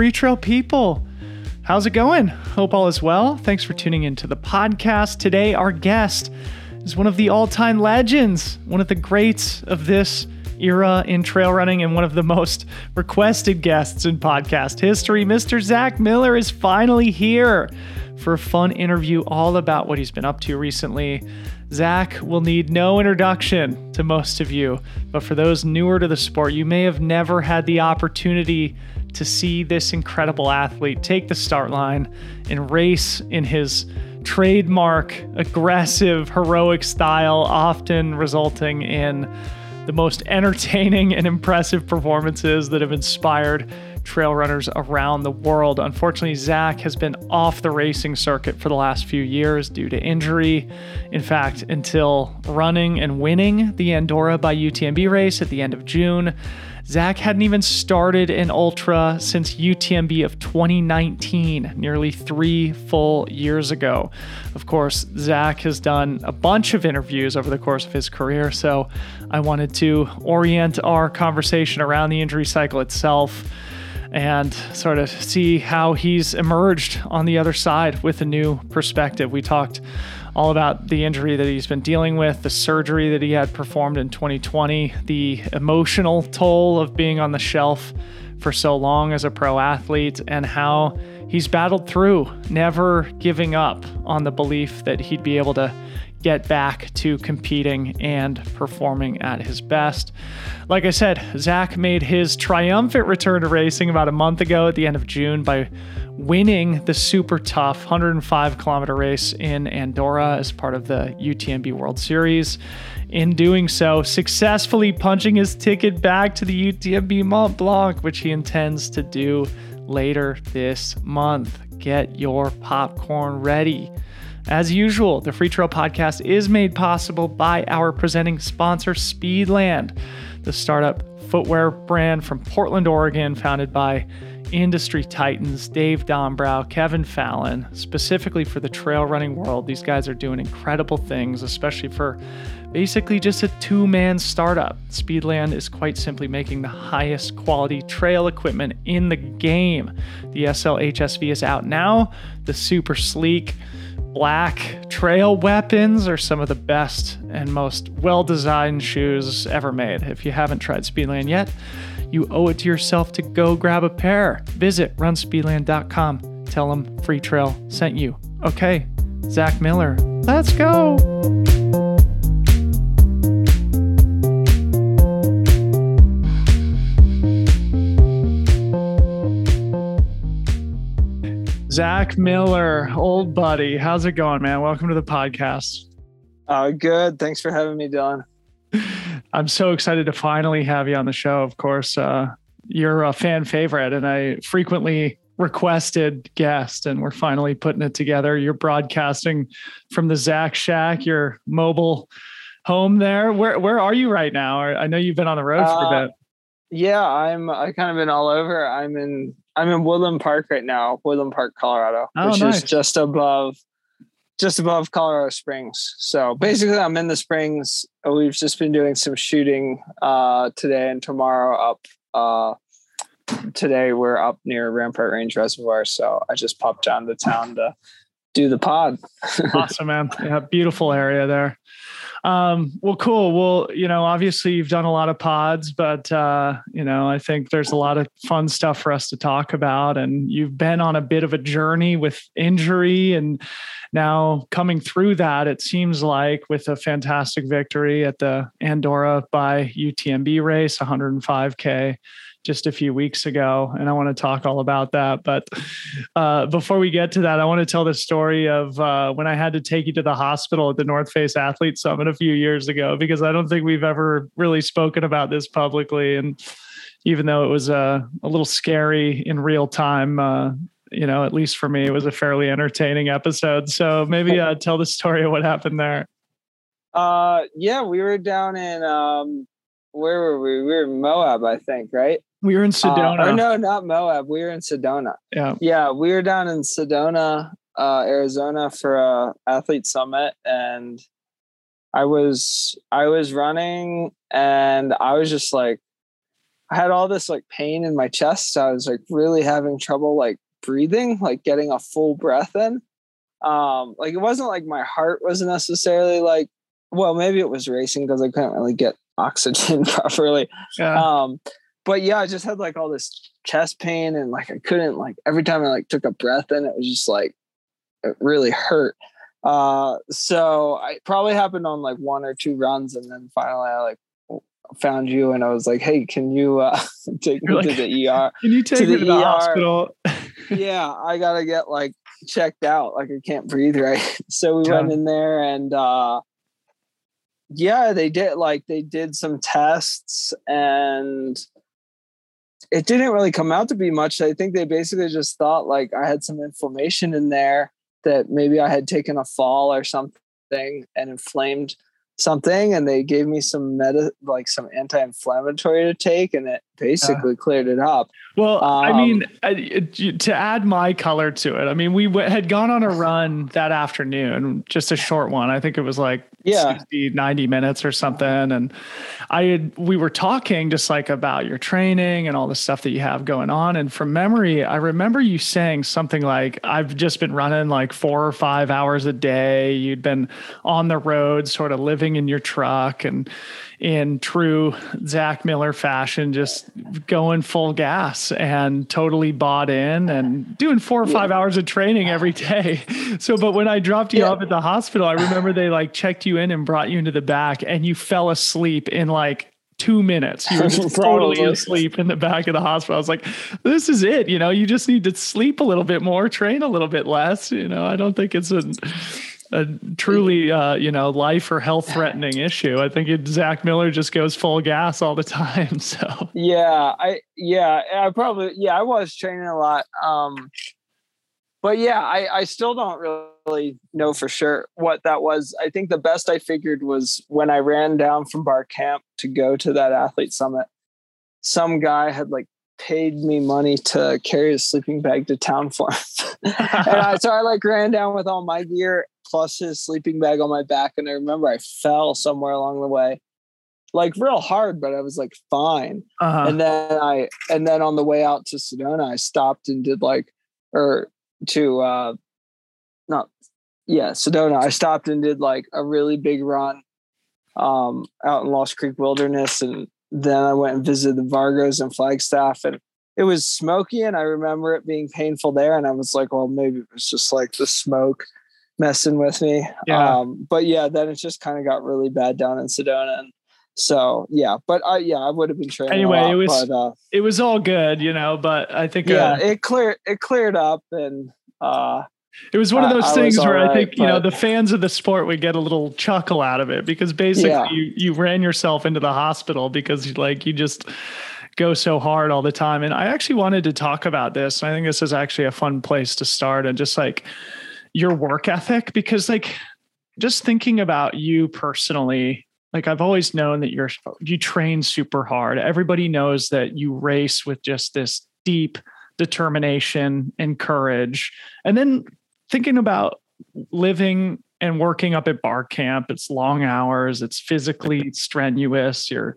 Freetrail people. How's it going? Hope all is well. Thanks for tuning into the podcast. Today, our guest is one of the all time legends, one of the greats of this era in trail running, and one of the most requested guests in podcast history. Mr. Zach Miller is finally here for a fun interview all about what he's been up to recently. Zach will need no introduction to most of you, but for those newer to the sport, you may have never had the opportunity to see this incredible athlete take the start line and race in his trademark, aggressive, heroic style, often resulting in the most entertaining and impressive performances that have inspired trail runners around the world. Unfortunately, Zach has been off the racing circuit for the last few years due to injury. In fact, until running and winning the Andorra by UTMB race at the end of June, Zach hadn't even started an ultra since UTMB of 2019, nearly three full years ago. Of course, Zach has done a bunch of interviews over the course of his career, so I wanted to orient our conversation around the injury cycle itself and sort of see how he's emerged on the other side with a new perspective. We talked all about the injury that he's been dealing with, the surgery that he had performed in 2020, the emotional toll of being on the shelf for so long as a pro athlete, and how he's battled through, never giving up on the belief that he'd be able to get back to competing and performing at his best. Like I said, Zach made his triumphant return to racing about a month ago at the end of June by winning the super tough 105 kilometer race in Andorra as part of the UTMB World Series. In doing so, successfully punching his ticket back to the UTMB Mont Blanc, which he intends to do later this month. Get your popcorn ready. As usual, the Freetrail Podcast is made possible by our presenting sponsor, Speedland, the startup footwear brand from Portland, Oregon, founded by industry titans Dave Dombrow, Kevin Fallon, specifically for the trail running world. These guys are doing incredible things, especially for basically just a two man startup. Speedland is quite simply making the highest quality trail equipment in the game. The SLHSV is out now, the super sleek black trail weapons are some of the best and most well designed shoes ever made. If you haven't tried Speedland yet, you owe it to yourself to go grab a pair. Visit runspeedland.com. Tell them Freetrail sent you. Okay, Zach Miller, let's go. Zach Miller, old buddy, how's it going, man? Welcome to the podcast. Uh, good. Thanks for having me, Dylan. I'm so excited to finally have you on the show. Of course, uh, you're a fan favorite, and I frequently requested guest, and we're finally putting it together. You're broadcasting from the Zach Shack, your mobile home there. Where where are you right now? I know you've been on the road uh, for a uh, bit. Yeah, I'm. I kind of been all over. I'm in. I'm in Woodland Park right now, Woodland Park, Colorado, oh, which nice. is just above just above Colorado Springs. So basically, I'm in the Springs. We've just been doing some shooting uh, today and tomorrow up. Uh, today we're up near Rampart Range Reservoir, so I just popped down to town to do the pod. awesome, man! Yeah, beautiful area there. Um, well, cool. Well, you know, obviously you've done a lot of pods, but uh, you know, I think there's a lot of fun stuff for us to talk about. And you've been on a bit of a journey with injury and now coming through that, it seems like with a fantastic victory at the Andorra by UTMB race, 105K just a few weeks ago, and I want to talk all about that. But uh, before we get to that, I want to tell the story of uh, when I had to take you to the hospital at the North Face Athlete Summit a few years ago, because I don't think we've ever really spoken about this publicly. And even though it was uh, a little scary in real time, uh, you know, at least for me, it was a fairly entertaining episode. So maybe uh, tell the story of what happened there. Uh, yeah, we were down in um, where were we? We were in Moab, I think, right? We were in uh, Sedona. Uh, no, not Moab. We were in Sedona. Yeah. Yeah. We were down in Sedona, uh, Arizona for a athlete summit. And I was, I was running and I was just like, I had all this like pain in my chest. So I was like really having trouble like breathing, like getting a full breath in. Um, like it wasn't like my heart wasn't necessarily like, well, maybe it was racing because I couldn't really get oxygen properly. Yeah. Um, but yeah, I just had like all this chest pain and like I couldn't like every time I like took a breath in, it was just like it really hurt. Uh, so I probably happened on like one or two runs, and then finally I like found you and I was like, "Hey, can you uh, take me like, to the ER? Can you take me to the, ER? hospital?" yeah, I gotta get like checked out. Like I can't breathe right. So we yeah. went in there and uh, yeah, they did like they did some tests and it didn't really come out to be much. I think they basically just thought like I had some inflammation in there that maybe I had taken a fall or something and inflamed something and they gave me some meta like some anti-inflammatory to take and it basically uh, cleared it up. Well um, i mean to add my color to it i mean we w- had gone on a run that afternoon just a short one. I think it was like yeah. 60, 90 minutes or something. And i had we were talking just like about your training and all the stuff that you have going on. And from memory i remember you saying something like i've just been running like four or five hours a day. You'd been on the road sort of living in your truck. And in true Zach Miller fashion, just going full gas and totally bought in and doing four or five hours of training every day. So, but when I dropped you yeah. off at the hospital, I remember they like checked you in and brought you into the back and you fell asleep in like two minutes. You were totally asleep in the back of the hospital. I was like, this is it. You know, you just need to sleep a little bit more, train a little bit less. You know, I don't think it's a a truly uh, you know life or health threatening issue. I think it, Zach Miller just goes full gas all the time. So yeah, I yeah I probably yeah I was training a lot. Um, but yeah, I I still don't really know for sure what that was. I think the best I figured was when I ran down from Barr Camp to go to that athlete summit. Some guy had like paid me money to carry a sleeping bag to town for him. and I, so I like ran down with all my gear plus his sleeping bag on my back. And I remember I fell somewhere along the way, like real hard, but I was like fine. Uh-huh. And then I, and then on the way out to Sedona, I stopped and did like, or to, uh, not, yeah, Sedona. I stopped and did like a really big run um, out in Lost Creek Wilderness. And then I went and visited the Vargos and Flagstaff. And it was smoky. And I remember it being painful there. And I was like, well, maybe it was just like the smoke messing with me. Yeah. Um, but yeah, then it just kind of got really bad down in Sedona. And so yeah, but I yeah, I would have been training. Anyway, lot, it was but, uh, it was all good, you know. But I think yeah, uh, it cleared it cleared up, and uh, it was one of those things where right, I think you know the fans of the sport would get a little chuckle out of it because basically yeah. you you ran yourself into the hospital because like you just go so hard all the time. And I actually wanted to talk about this. I think this is actually a fun place to start and just like your work ethic because like just thinking about you personally like I've always known that you're you train super hard. Everybody knows that you race with just this deep determination and courage. And then thinking about living and working up at Barr Camp, it's long hours, it's physically strenuous. You're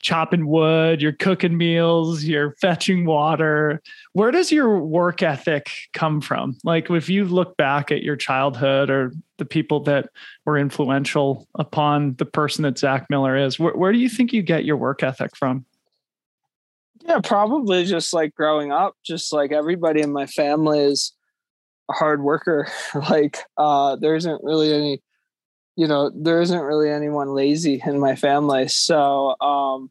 chopping wood, you're cooking meals, you're fetching water. Where does your work ethic come from? Like if you look back at your childhood or the people that were influential upon the person that Zach Miller is, where, where do you think you get your work ethic from? Yeah, probably just like growing up, just like everybody in my family is hard worker. like uh there isn't really any you know there isn't really anyone lazy in my family. So um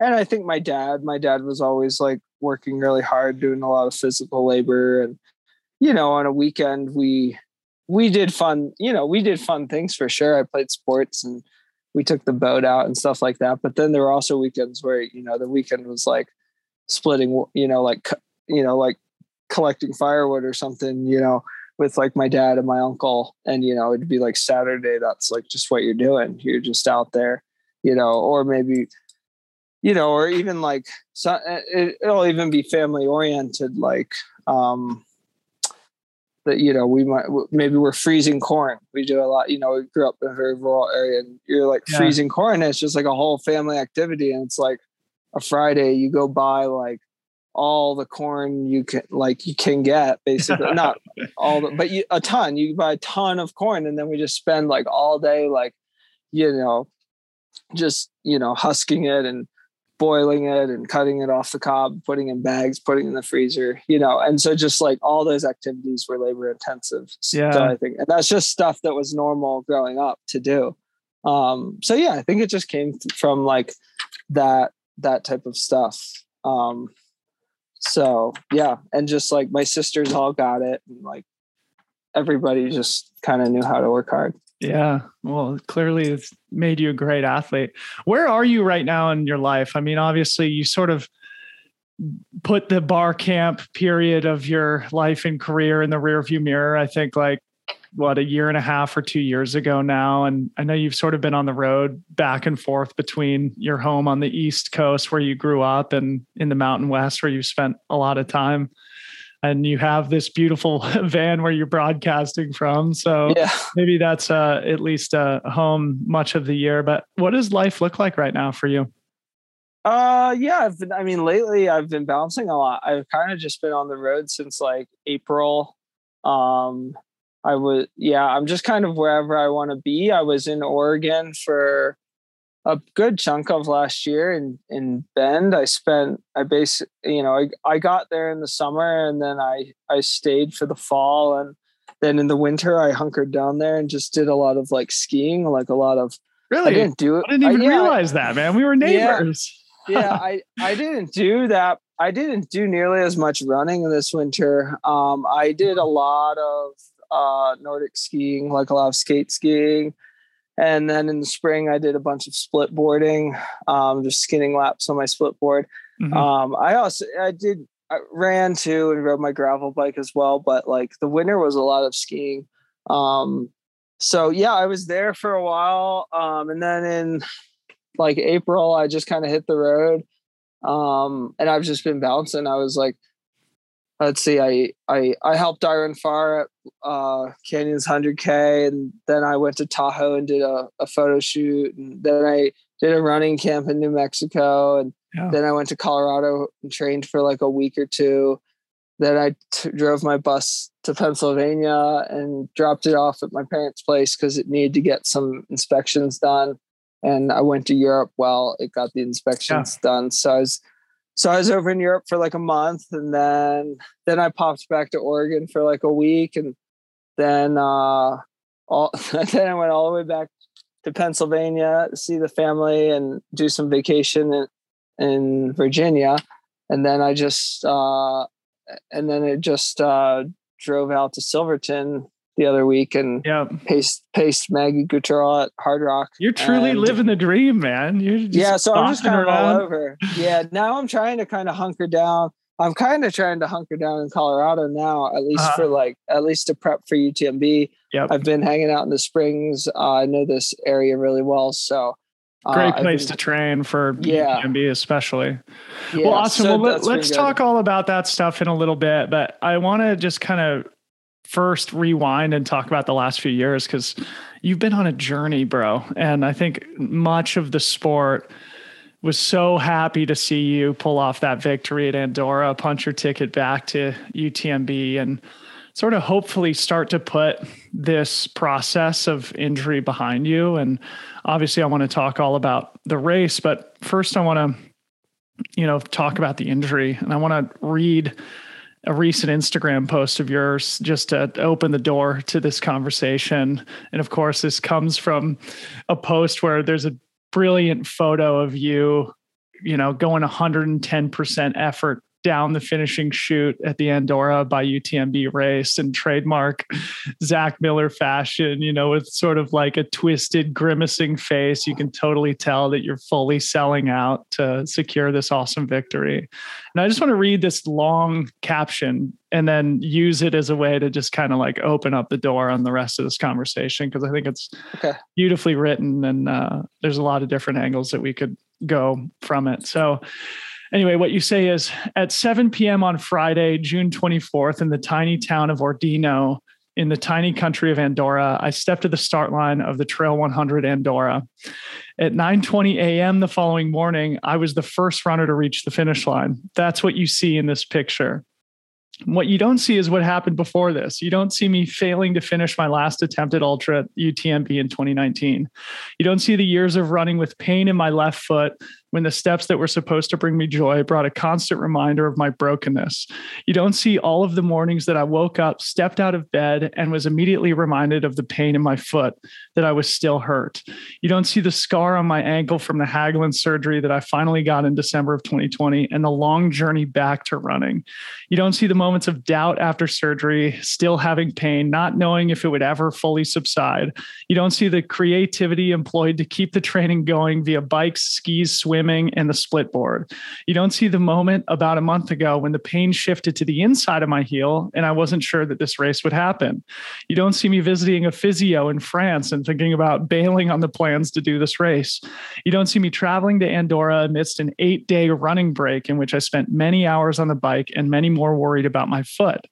and i think my dad my dad was always like working really hard doing a lot of physical labor. And you know on a weekend we we did fun you know we did fun things for sure. I played sports and we took the boat out and stuff like that. But then there were also weekends where you know the weekend was like splitting you know like you know like collecting firewood or something you know with like my dad and my uncle. And you know it'd be like saturday that's like just what you're doing. You're just out there you know or maybe you know or even like so it, it'll even be family oriented like um that you know we might maybe we're freezing corn. We do a lot you know we grew up in a very rural area and you're like yeah. freezing corn it's just like a whole family activity and it's like a Friday, you go buy like all the corn you can like you can get basically. Not all the but you, a ton. You buy a ton of corn and then we just spend like all day like you know just you know husking it and boiling it and cutting it off the cob putting in bags putting in the freezer you know? And so just like all those activities were labor intensive yeah. so i think and that's just stuff that was normal growing up to do. Um so yeah i think it just came from like that that type of stuff. Um so yeah and just like my sisters all got it and like everybody just kind of knew how to work hard. Yeah well clearly it's made you a great athlete. Where are you right now in your life? I mean obviously you sort of put the Barr Camp period of your life and career in the rearview mirror i think like what a year and a half or two years ago now and i know you've sort of been on the road back and forth between your home on the east coast where you grew up and in the mountain west where you spent a lot of time and you have this beautiful van where you're broadcasting from so yeah. maybe that's uh, at least a home much of the year but what does life look like right now for you? Uh yeah i've been i mean lately i've been bouncing a lot. I've kind of just been on the road since like april. Um I was, yeah, I'm just kind of wherever I want to be. I was in Oregon for a good chunk of last year in, in Bend. I spent, I base, you know, I, I got there in the summer and then I, I stayed for the fall. And then in the winter, I hunkered down there and just did a lot of like skiing, like a lot of, really, I didn't do it. I didn't even I, yeah, realize that, man. We were neighbors. Yeah, yeah I, I didn't do that. I didn't do nearly as much running this winter. Um, I did a lot of uh, Nordic skiing, like a lot of skate skiing. And then in the spring, I did a bunch of split boarding, um, just skinning laps on my split board. Mm-hmm. Um, I also I did I ran too and rode my gravel bike as well. But like the winter was a lot of skiing. Um, so yeah, I was there for a while, um, and then in like April, I just kind of hit the road, um, and I've just been bouncing. I was like let's see, I I I helped Iron Farr at uh, Canyons 100K, and then I went to Tahoe and did a, a photo shoot, and then I did a running camp in New Mexico, and yeah. then I went to Colorado and trained for like a week or two. Then I t- drove my bus to Pennsylvania and dropped it off at my parents' place because it needed to get some inspections done. And I went to Europe while it got the inspections yeah. done. So I was so I was over in Europe for like a month and then then I popped back to Oregon for like a week and then uh all then I went all the way back to Pennsylvania to see the family and do some vacation in, in Virginia. And then I just uh and then it just uh drove out to Silverton the other week and yeah. paced paced Maggie Guterl at Hardrock. You're truly and, living the dream, man. You're yeah, so I'm just kind of all over. Yeah, now I'm trying to kind of hunker down. I'm kind of trying to hunker down in Colorado now, at least uh-huh. for like at least to prep for UTMB. Yep. I've been hanging out in the springs. Uh, I know this area really well, so uh, great place been, to train for yeah. UTMB especially. Yeah, well, awesome. So well, let, us talk all about that stuff in a little bit, but I want to just kind of first rewind and talk about the last few years because you've been on a journey, bro. And I think much of the sport was so happy to see you pull off that victory at Andorra, punch your ticket back to UTMB, and sort of hopefully start to put this process of injury behind you. And obviously, I want to talk all about the race, but first, I want to, you know, talk about the injury. And I want to read a recent Instagram post of yours just to open the door to this conversation. And of course, this comes from a post where there's a brilliant photo of you, you know, going 110% effort down the finishing chute at the Andorra by UTMB race and trademark Zach Miller fashion, you know, with sort of like a twisted, grimacing face. You can totally tell that you're fully selling out to secure this awesome victory. And I just want to read this long caption and then use it as a way to just kind of like open up the door on the rest of this conversation because I think it's okay. beautifully written and uh, there's a lot of different angles that we could go from it. So, Anyway, what you say is at 7 p.m. on Friday, June 24th, in the tiny town of Ordino, in the tiny country of Andorra. I stepped to the start line of the Trail 100 Andorra. At 9:20 a.m. the following morning, I was the first runner to reach the finish line. That's what you see in this picture. What you don't see is what happened before this. You don't see me failing to finish my last attempt at ultra UTMB in 2019. You don't see the years of running with pain in my left foot when the steps that were supposed to bring me joy brought a constant reminder of my brokenness. You don't see all of the mornings that I woke up, stepped out of bed, and was immediately reminded of the pain in my foot that I was still hurt. You don't see the scar on my ankle from the Haglund surgery that I finally got in December of 2020 and the long journey back to running. You don't see the moments of doubt after surgery, still having pain, not knowing if it would ever fully subside. You don't see the creativity employed to keep the training going via bikes, skis, swim swimming and the split board. You don't see the moment about a month ago when the pain shifted to the inside of my heel and I wasn't sure that this race would happen. You don't see me visiting a physio in France and thinking about bailing on the plans to do this race. You don't see me traveling to Andorra amidst an eight day running break in which I spent many hours on the bike and many more worried about my foot.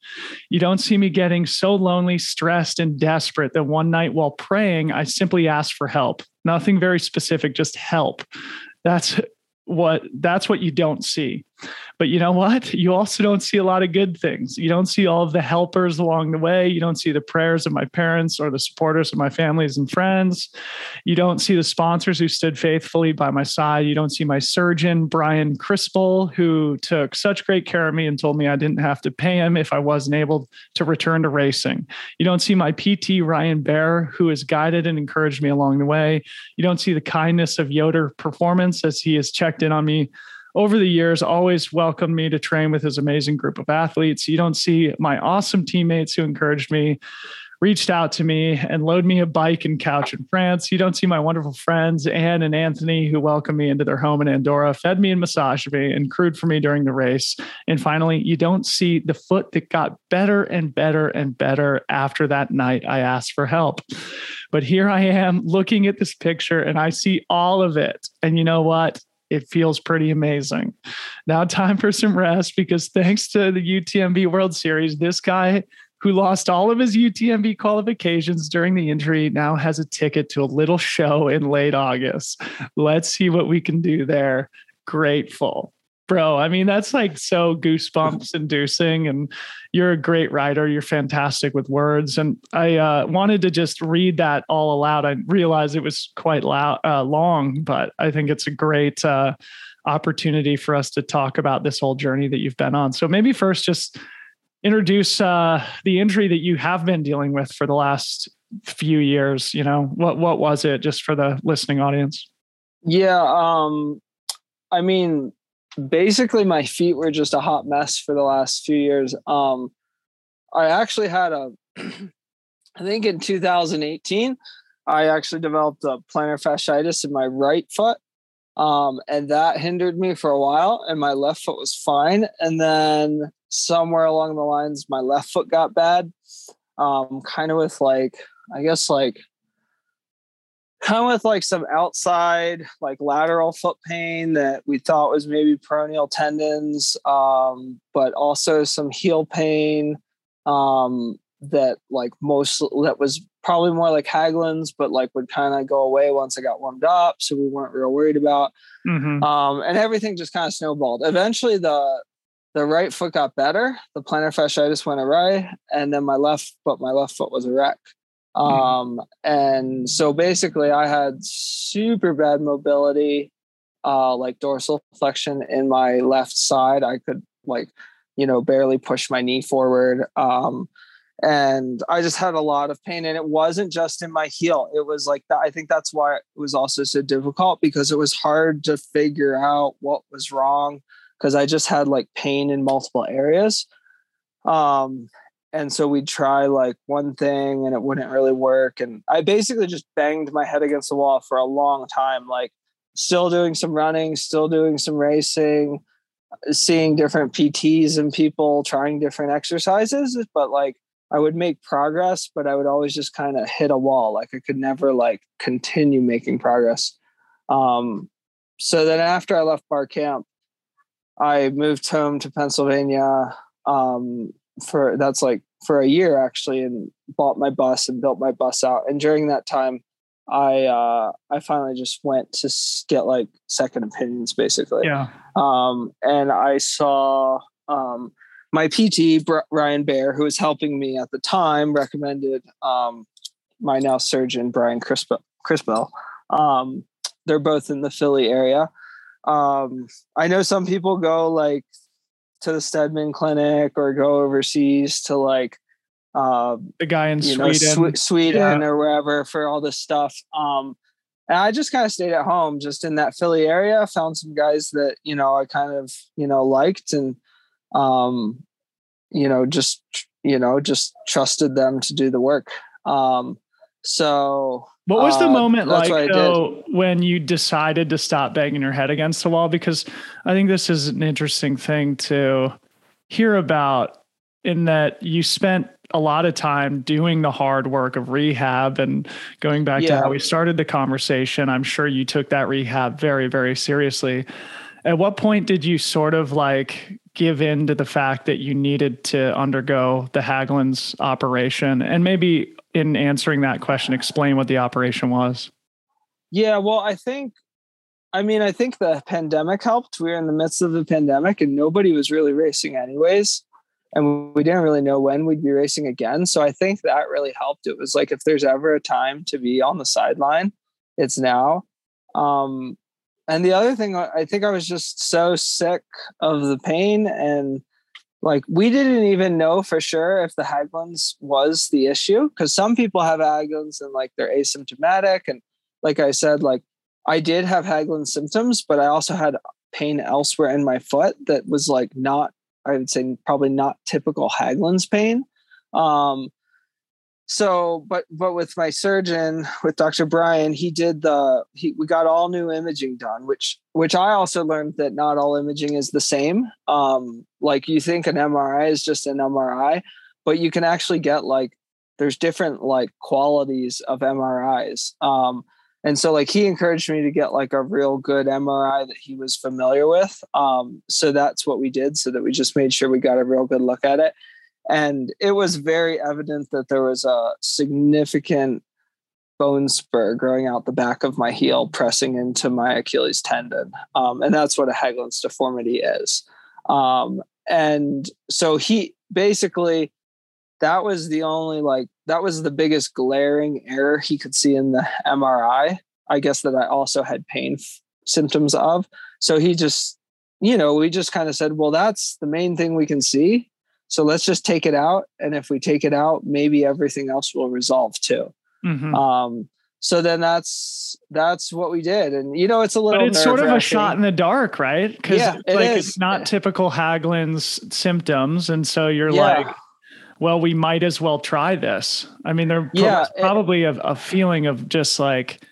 You don't see me getting so lonely, stressed, and desperate that one night while praying, I simply asked for help. Nothing very specific, just help. That's what that's what you don't see. But you know what? You also don't see a lot of good things. You don't see all of the helpers along the way. You don't see the prayers of my parents or the supporters of my families and friends. You don't see the sponsors who stood faithfully by my side. You don't see my surgeon, Brian Crispel, who took such great care of me and told me I didn't have to pay him if I wasn't able to return to racing. You don't see my PT, Ryan Bear, who has guided and encouraged me along the way. You don't see the kindness of Yoder Performance as he has checked in on me over the years always welcomed me to train with his amazing group of athletes. You don't see my awesome teammates who encouraged me, reached out to me, and load me a bike and couch in France. You don't see my wonderful friends, Anne and Anthony, who welcomed me into their home in Andorra, fed me and massaged me, and crewed for me during the race. And finally, you don't see the foot that got better and better and better after that night I asked for help. But here I am looking at this picture and I see all of it. And you know what? It feels pretty amazing. Now, time for some rest because thanks to the UTMB World Series, this guy who lost all of his UTMB qualifications during the injury now has a ticket to a little show in late August. Let's see what we can do there. Grateful bro. I mean, that's like so goosebumps inducing. And you're a great writer. You're fantastic with words. And I uh, wanted to just read that all aloud. I realized it was quite loud, uh, long, but I think it's a great uh, opportunity for us to talk about this whole journey that you've been on. So maybe first, just introduce uh, the injury that you have been dealing with for the last few years. You know, what what was it, just for the listening audience? Yeah, um, I mean, basically my feet were just a hot mess for the last few years. Um, I actually had a, I think in 2018, I actually developed a plantar fasciitis in my right foot. Um, and that hindered me for a while, and my left foot was fine. And then somewhere along the lines, my left foot got bad. Um, kind of with like, I guess like come with like some outside like lateral foot pain that we thought was maybe peroneal tendons um, but also some heel pain um, that like most that was probably more like Haglund's, but like would kind of go away once I got warmed up. So we weren't real worried about. Mm-hmm. Um, and everything just kind of snowballed. Eventually the the right foot got better. The plantar fasciitis went away, and then my left, but my left foot was a wreck. Mm-hmm. Um, and so basically, I had super bad mobility, uh, like dorsal flexion in my left side. I could like, you know, barely push my knee forward. Um, and I just had a lot of pain, and it wasn't just in my heel. It was like that. I think that's why it was also so difficult because it was hard to figure out what was wrong because I just had like pain in multiple areas. Um, and so we'd try like one thing and it wouldn't really work. And i basically just banged my head against the wall for a long time like still doing some running still doing some racing seeing different pts and people trying different exercises. But like i would make progress but i would always just kind of hit a wall. Like i could never like continue making progress. Um so then after i left Barr Camp i moved home to pennsylvania um for that's like for a year actually and bought my bus and built my bus out. And during that time, I uh, I finally just went to get like second opinions, basically. Yeah. Um, and I saw um, my PT Ryan Bear, who was helping me at the time, recommended um, my now surgeon Brian Crispell. Crispell. Um, they're both in the Philly area. Um, I know some people go like to the Steadman Clinic or go overseas to like uh, the guy in Sweden, know, Sw- Sweden yeah. or wherever for all this stuff. Um, and I just kind of stayed at home, just in that Philly area. Found some guys that you know I kind of you know liked, and um, you know just you know just trusted them to do the work. Um, so what was the uh, moment like though when you decided to stop banging your head against the wall? Because I think this is an interesting thing to hear about in that you spent a lot of time doing the hard work of rehab and going back yeah. to how we started the conversation. I'm sure you took that rehab very, very seriously. At what point did you sort of like give in to the fact that you needed to undergo the Haglund's operation? And maybe in answering that question, explain what the operation was. Yeah, well, I think, I mean, I think the pandemic helped. We were in the midst of the pandemic and nobody was really racing, anyways. And we didn't really know when we'd be racing again. So I think that really helped. It was like, if there's ever a time to be on the sideline, it's now. Um, and the other thing, I think I was just so sick of the pain and like we didn't even know for sure if the Haglund's was the issue because some people have Haglund's and like they're asymptomatic. And like I said, like I did have Haglund symptoms, but I also had pain elsewhere in my foot that was like not, I would say probably not typical Haglund's pain. Um, so but but with my surgeon with dr brian he did the he, we got all new imaging done which which i also learned that not all imaging is the same. Um like you think an mri is just an mri but you can actually get like there's different like qualities of mris um and so like he encouraged me to get like a real good mri that he was familiar with. Um so that's what we did so that we just made sure we got a real good look at it and it was very evident that there was a significant bone spur growing out the back of my heel, pressing into my Achilles tendon. Um, and that's what a Haglund's deformity is. Um, and so he basically, that was the only like, that was the biggest glaring error he could see in the MRI. I guess that I also had pain f- symptoms of. So he just, you know, we just kind of said, well, that's the main thing we can see. So let's just take it out. And if we take it out, maybe everything else will resolve too. Mm-hmm. Um, so then that's that's what we did and you know it's a little but it's sort of a shot in the dark right because yeah, it like is. it's not typical haglund's symptoms and so you're yeah. like well we might as well try this i mean there's yeah, probably it, a, a feeling of just like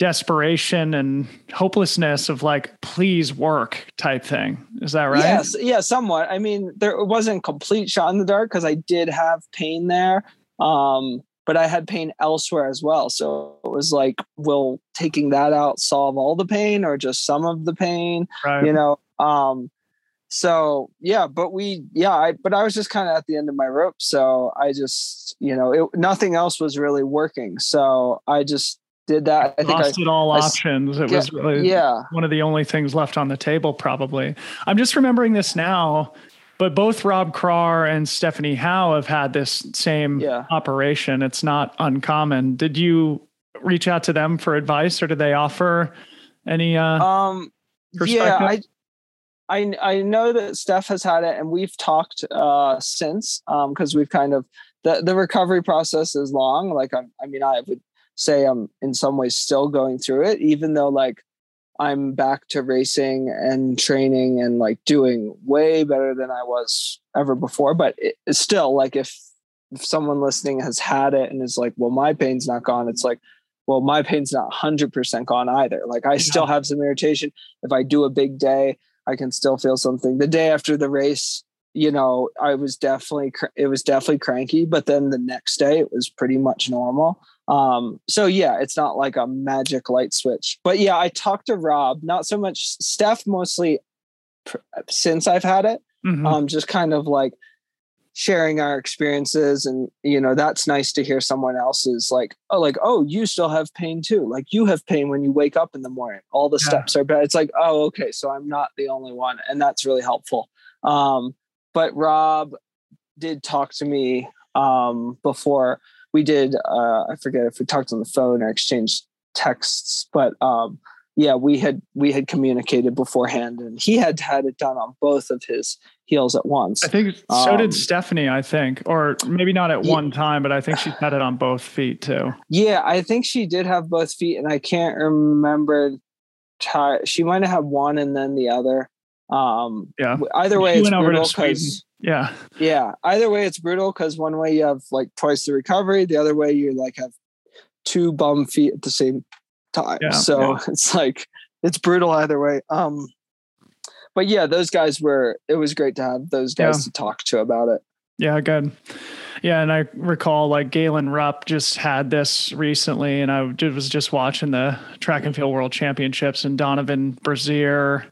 desperation and hopelessness of like please work type thing. Is that right? Yes yeah somewhat. I mean there wasn't complete shot in the dark because i did have pain there um but i had pain elsewhere as well. So it was like will taking that out solve all the pain or just some of the pain right. you know? Um so yeah but we yeah I, but i was just kind of at the end of my rope. So i just you know it, nothing else was really working. So i just did that. I Exhausted all I, options. It yeah, was really yeah. one of the only things left on the table, probably. I'm just remembering this now, but both Rob Krar and Stephanie Howe have had this same yeah. operation. It's not uncommon. Did you reach out to them for advice or did they offer any uh um yeah I I I know that Steph has had it and we've talked uh since um because we've kind of the the recovery process is long like i I mean I would say I'm in some ways still going through it, even though like I'm back to racing and training and like doing way better than I was ever before. But it's still like if if someone listening has had it and is like, well, my pain's not gone, it's like, well, my pain's not 100% gone either. Like I still have some irritation. If I do a big day, I can still feel something. The day after the race, you know, I was definitely, it was definitely cranky, but then the next day it was pretty much normal. Um, so yeah, it's not like a magic light switch. But yeah, I talked to Rob, not so much Steph, mostly pr- since I've had it. Mm-hmm. Um, just kind of like sharing our experiences and you know that's nice to hear someone else's like oh like oh you still have pain too like you have pain when you wake up in the morning all the yeah. steps are bad it's like oh okay so i'm not the only one and that's really helpful um but rob did talk to me um before we did uh i forget if we talked on the phone or exchanged texts but um yeah, we had we had communicated beforehand, and he had had it done on both of his heels at once. I think so um, did Stephanie. I think, or maybe not at yeah, one time, but I think she had it on both feet too. Yeah, I think she did have both feet, and I can't remember. She might have had one and then the other. Um, yeah. Either way, she it's brutal because yeah, yeah. Either way, it's brutal because one way you have like twice the recovery, the other way you like have two bum feet at the same time. Yeah, so yeah. it's like it's brutal either way. Um, but yeah, those guys were. It was great to have those guys yeah. to talk to about it. Yeah, good. Yeah, and I recall like Galen Rupp just had this recently, and I was just watching the track and field world championships, and Donavan Brazier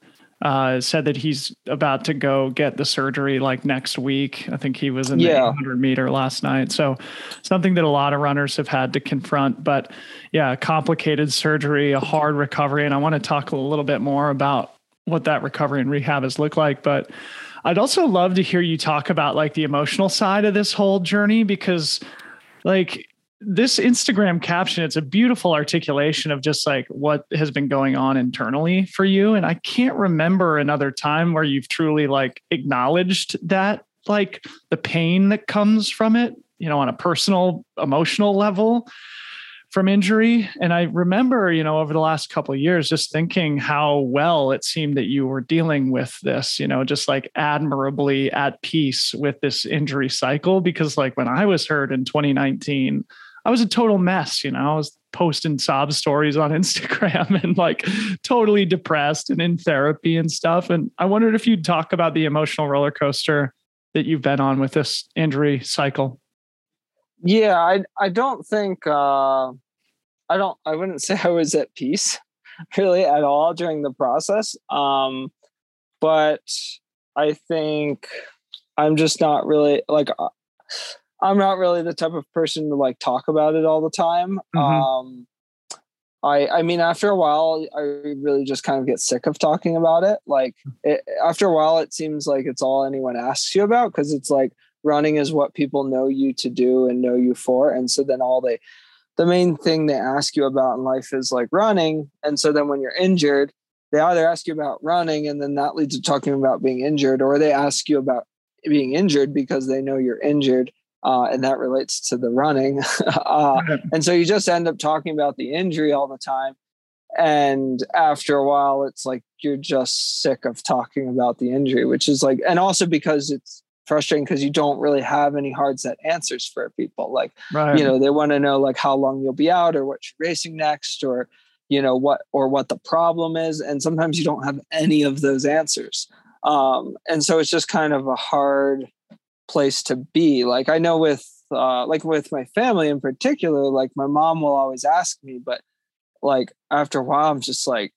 uh, said that he's about to go get the surgery like next week. I think he was in the 800 meter last night. So something that a lot of runners have had to confront. But yeah, complicated surgery, a hard recovery, and I want to talk a little bit more about what that recovery and rehab has looked like. But I'd also love to hear you talk about like the emotional side of this whole journey because like this Instagram caption, it's a beautiful articulation of just like what has been going on internally for you. And I can't remember another time where you've truly like acknowledged that, like the pain that comes from it, you know, on a personal, emotional level from injury. And I remember, you know, over the last couple years, just thinking how well it seemed that you were dealing with this, you know, just like admirably at peace with this injury cycle. Because like when I was hurt in 2019, I was a total mess, you know. I was posting sob stories on Instagram and like totally depressed and in therapy and stuff. And I wondered if you'd talk about the emotional roller coaster that you've been on with this injury cycle. Yeah, I I don't think uh I don't I wouldn't say I was at peace really at all during the process. Um but I think I'm just not really like uh, I'm not really the type of person to like talk about it all the time. Mm-hmm. Um, I I mean, after a while, I really just kind of get sick of talking about it. Like it, after a while, it seems like it's all anyone asks you about because it's like running is what people know you to do and know you for, and so then all they the main thing they ask you about in life is like running, and so then when you're injured, they either ask you about running, and then that leads to talking about being injured, or they ask you about being injured because they know you're injured uh, and that relates to the running. uh, and so you just end up talking about the injury all the time. And after a while, it's like you're just sick of talking about the injury, which is like, and also because it's frustrating because you don't really have any hard set answers for people. Like, right. you know, they want to know like how long you'll be out or what you're racing next or, you know, what or what the problem is. And sometimes you don't have any of those answers. Um, and so it's just kind of a hard place to be. Like I know with uh, like with my family in particular, like my mom will always ask me, but like after a while, I'm just like,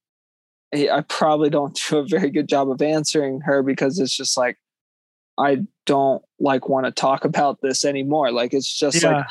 hey, I probably don't do a very good job of answering her because it's just like I don't like want to talk about this anymore. Like it's just yeah. like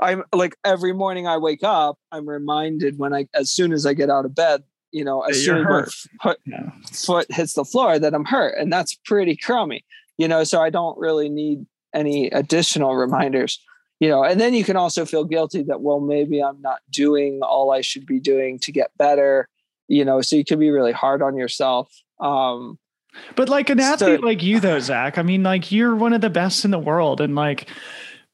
I'm like every morning I wake up, I'm reminded when I as soon as I get out of bed, you know, as soon as my foot, yeah. foot hits the floor that I'm hurt. And that's pretty crummy you know so i don't really need any additional reminders you know and then you can also feel guilty that well maybe i'm not doing all i should be doing to get better you know so you can be really hard on yourself um but like an athlete so, like you though zach i mean like you're one of the best in the world and like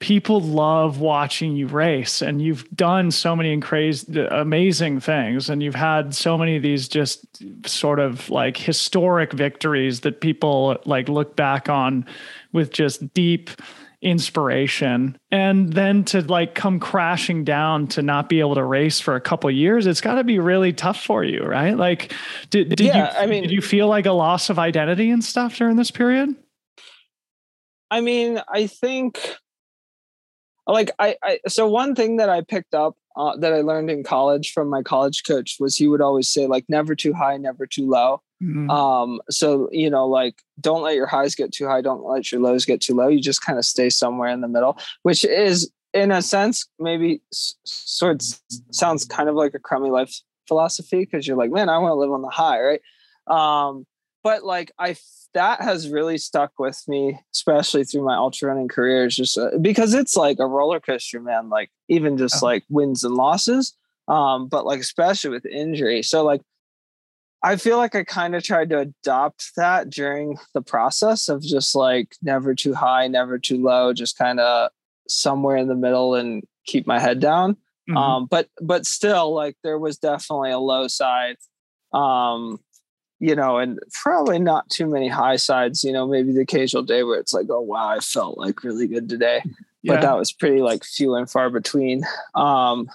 people love watching you race and you've done so many crazy amazing things and you've had so many of these just sort of like historic victories that people like look back on with just deep inspiration. And then to like come crashing down to not be able to race for a couple years it's got to be really tough for you right? Like did, did yeah, you i mean did you feel like a loss of identity and stuff during this period? I mean i think like I, I so one thing that I picked up uh, that I learned in college from my college coach was he would always say like never too high, never too low. Mm-hmm. Um, so you know, like don't let your highs get too high, don't let your lows get too low. You just kind of stay somewhere in the middle, which is in a sense maybe sort of sounds kind of like a crummy life philosophy because you're like, man, I want to live on the high, right? Um, but like I that has really stuck with me, especially through my ultra running career, is just uh, because it's like a roller coaster, man. Like even just like wins and losses, um, but like especially with injury. So like I feel like I kind of tried to adopt that during the process of just like never too high, never too low, just kind of somewhere in the middle and keep my head down. Mm-hmm. Um, but but still, like there was definitely a low side. Um, you know, and probably not too many high sides, you know, maybe the occasional day where it's like, oh wow, I felt like really good today. Yeah. But that was pretty like few and far between. Um,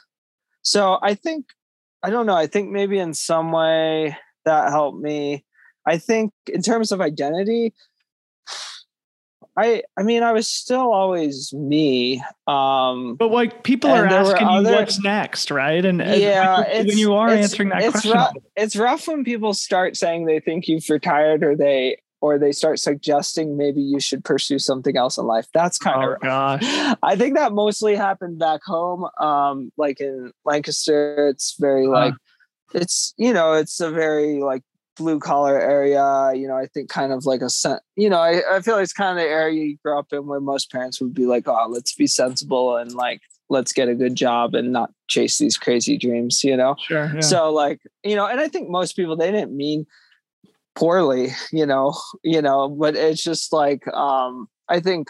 so I think I don't know, I think maybe in some way that helped me. I think in terms of identity, I I mean I was still always me. Um But like people are asking other, you what's next, right? And yeah, when you are answering that it's question. Rough, it's rough when people start saying they think you've retired or they or they start suggesting maybe you should pursue something else in life. That's kind oh, of gosh. I think that mostly happened back home. Um, like in Lancaster, it's very uh like it's you know, it's a very like blue collar area. You know, I think kind of like a sen- you know, I, I feel like it's kind of the area you grew up in where most parents would be like, oh, let's be sensible and like let's get a good job and not chase these crazy dreams, you know? Sure. Yeah. So like, you know, and I think most people they didn't mean poorly, you know, you know, but it's just like um I think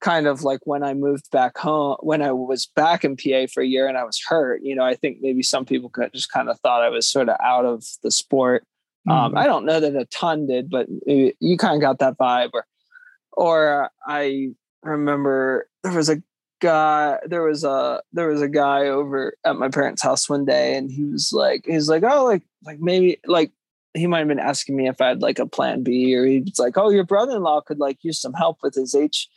kind of like when I moved back home, when I was back in PA for a year and I was hurt, you know, I think maybe some people could just kind of thought I was sort of out of the sport um, mm-hmm. I don't know that a ton did, but it, you kind of got that vibe. Or, or I remember there was a guy, there was a there was a guy over at my parents' house one day, and he was like, he's like, oh, like like maybe like he might have been asking me if I had like a plan B, or he's like, oh, your brother in law could like use some help with his H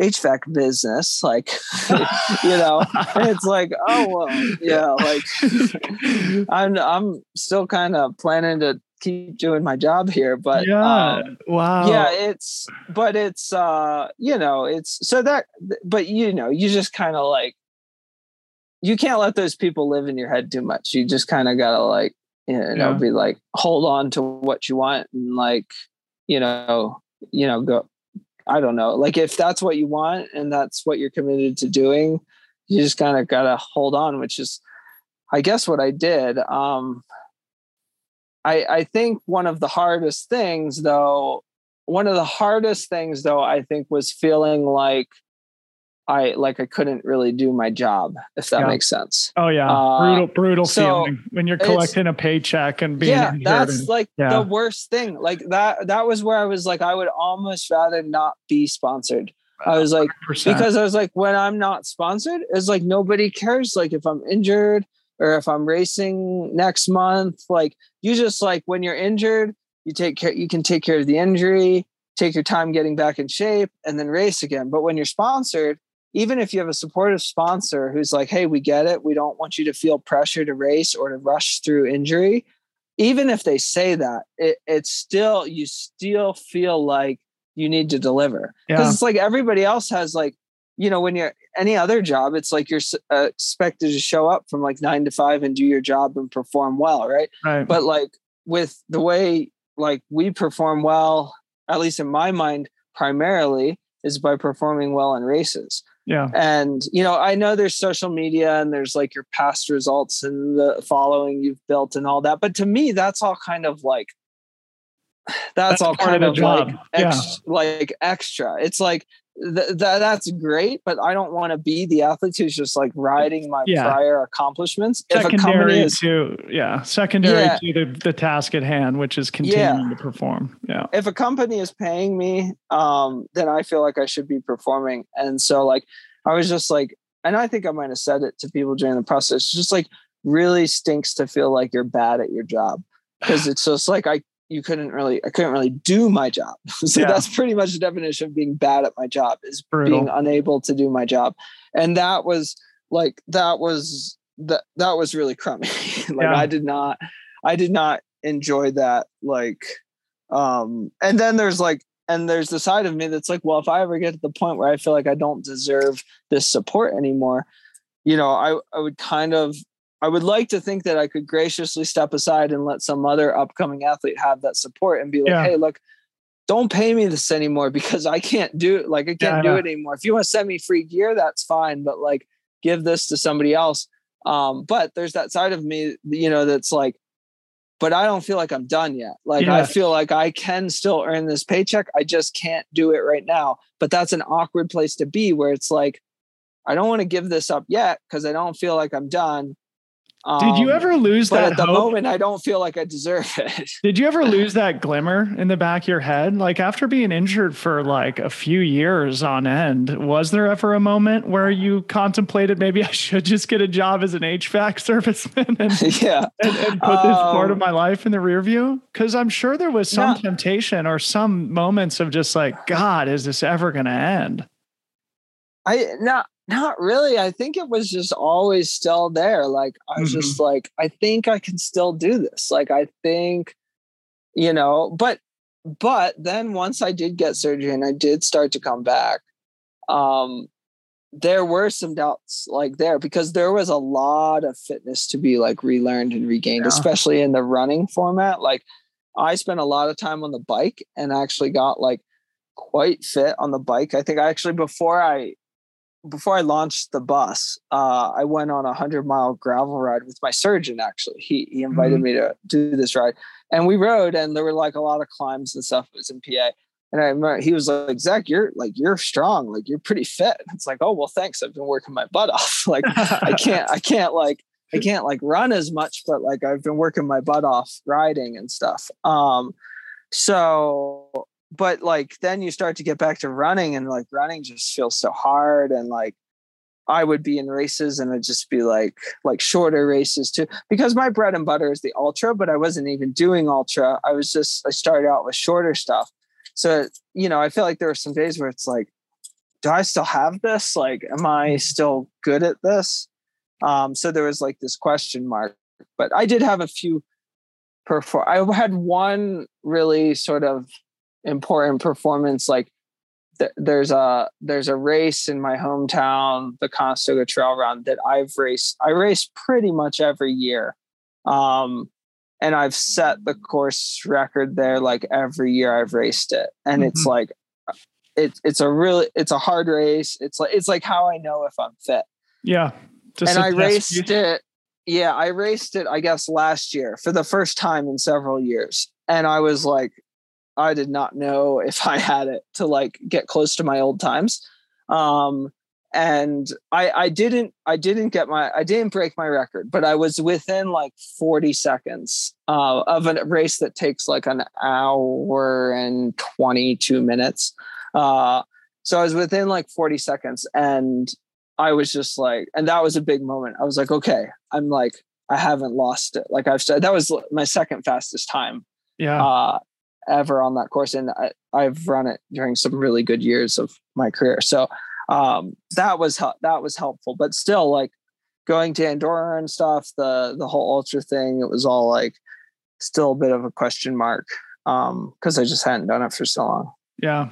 HVAC business, like you know, it's like, oh well, yeah, like I'm I'm still kind of planning to keep doing my job here but yeah. um, wow. yeah it's but it's uh you know it's so that but you know you just kind of like you can't let those people live in your head too much. You just kind of gotta like you know yeah. be like hold on to what you want and like you know you know go i don't know like if that's what you want and that's what you're committed to doing you just kind of gotta hold on which is i guess what i did um I, I think one of the hardest things though, one of the hardest things though, I think was feeling like I like I couldn't really do my job, if that yeah. makes sense. Oh yeah, uh, brutal, brutal so feeling when you're collecting a paycheck and being yeah, that's and, like yeah. the worst thing. Like that, that was where I was like, I would almost rather not be sponsored. I was like, 100%. because I was like, when I'm not sponsored, it's like nobody cares. Like if I'm injured, or if I'm racing next month, like you just like when you're injured, you take care, you can take care of the injury, take your time getting back in shape, and then race again. But when you're sponsored, even if you have a supportive sponsor who's like, hey, we get it, we don't want you to feel pressure to race or to rush through injury, even if they say that, it, it's still, you still feel like you need to deliver. Because yeah. it's like everybody else has like you know when you're any other job it's like you're uh, expected to show up from like nine to five and do your job and perform well right? right. But like with the way like we perform well at least in my mind primarily is by performing well in races. Yeah. And you know i know there's social media and there's like your past results and the following you've built and all that but to me that's all kind of like that's, that's all kind of, of like yeah. like extra. It's like th- that's great, but I don't want to be the athlete who's just like riding my yeah. prior accomplishments. Secondary is, to yeah, secondary yeah. to the, the task at hand, which is continuing yeah. to perform. Yeah. If a company is paying me, um, then I feel like I should be performing. And so like I was just like, and I think I might have said it to people during the process. Just like really stinks to feel like you're bad at your job because it's just like I you couldn't really I couldn't really do my job. so yeah. that's pretty much the definition of being bad at my job is Brutal. being unable to do my job. And that was like that was that that was really crummy. like yeah. I did not I did not enjoy that like Um, and then there's like, and there's the side of me that's like, well, if I ever get to the point where I feel like I don't deserve this support anymore, you know, I, I would kind of, I would like to think that I could graciously step aside and let some other upcoming athlete have that support and be like, yeah. hey, look, don't pay me this anymore because I can't do it. Like I can't yeah, do it anymore. If you want to send me free gear, that's fine. But like give this to somebody else. Um, but there's that side of me, you know, that's like, but I don't feel like I'm done yet. Like yeah. I feel like I can still earn this paycheck. I just can't do it right now. But that's an awkward place to be where it's like, I don't want to give this up yet because I don't feel like I'm done. Um, Did you um, ever lose that? At the hope? moment, I don't feel like I deserve it. Did you ever lose that glimmer in the back of your head? Like after being injured for like a few years on end, was there ever a moment where you contemplated maybe I should just get a job as an HVAC serviceman and, yeah. and, and put um, this part of um, my life in the rear view? Because I'm sure there was some temptation or some moments of just like, God, is this ever going to end? I not not really. I think it was just always still there. Like I was mm-hmm. just like, I think I can still do this. Like I think, you know, but but then once I did get surgery and I did start to come back, um, there were some doubts like there because there was a lot of fitness to be like relearned and regained, yeah. especially in the running format. Like I spent a lot of time on the bike and actually got like quite fit on the bike. I think I actually before I before I launched the bus, uh, I went on a hundred mile gravel ride with my surgeon. Actually, he he invited mm-hmm. me to do this ride, and we rode, and there were like a lot of climbs and stuff. It was in PA, and I remember he was like, "Zach, you're like you're strong, like you're pretty fit." It's like, "Oh well, thanks. I've been working my butt off. like I can't, I can't like." I can't like run as much, but like I've been working my butt off riding and stuff. Um, so but like then you start to get back to running and like running just feels so hard and like I would be in races and it'd just be like like shorter races too because my bread and butter is the ultra but I wasn't even doing ultra. I was just I started out with shorter stuff. So you know I feel like there are some days where it's like do I still have this? Like am I mm. still good at this? Um so there was like this question mark but I did have a few perform I had one really sort of important performance like th- there's a there's a race in my hometown the conestoga trail run that i've raced i race pretty much every year. Um and i've set the course record there like every year i've raced it. And mm-hmm. it's like it's it's a really it's a hard race. It's like it's like how i know if i'm fit. Yeah and i raced it yeah i raced it i guess last year for the first time in several years. And i was like I did not know if I had it to like get close to my old times. Um, and I, I didn't, I didn't get my, I didn't break my record, but I was within like 40 seconds uh, of a race that takes like an hour and 22 minutes. Uh, so I was within like 40 seconds and I was just like, and that was a big moment. I was like, okay, I'm like, I haven't lost it. Like I've said, that was my second fastest time. Yeah. Uh, ever on that course, and I, I've run it during some really good years of my career. So um, that was that was helpful. But still, like going to Andorra and stuff, the the whole ultra thing, it was all like still a bit of a question mark because um, I just hadn't done it for so long. Yeah,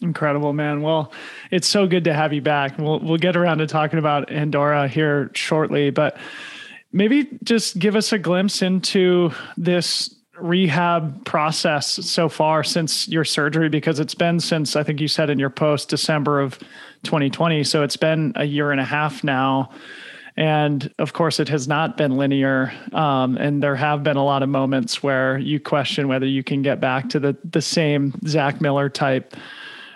Incredible, man. Well, it's so good to have you back. We'll we'll get around to talking about Andorra here shortly, but maybe just give us a glimpse into this rehab process so far since your surgery? Because it's been since I think you said in your post December of 2020. So it's been a year and a half now. And of course, it has not been linear. Um, and there have been a lot of moments where you question whether you can get back to the, the same Zach Miller type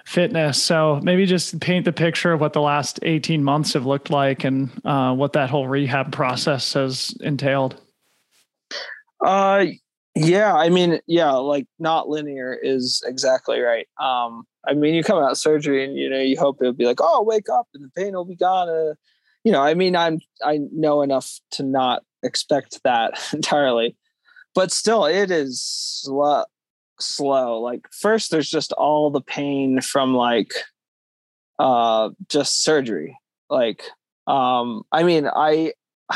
fitness. So maybe just paint the picture of what the last 18 months have looked like and uh, what that whole rehab process has entailed. Uh, yeah, I mean, yeah, like not linear is exactly right. Um, I mean, you come out surgery and you know you hope it'll be like, oh, wake up and the pain will be gone. Uh, you know, I mean, I'm I know enough to not expect that entirely, but still, it is slow. Slow. Like first, there's just all the pain from like uh just surgery. Like, um, I mean, I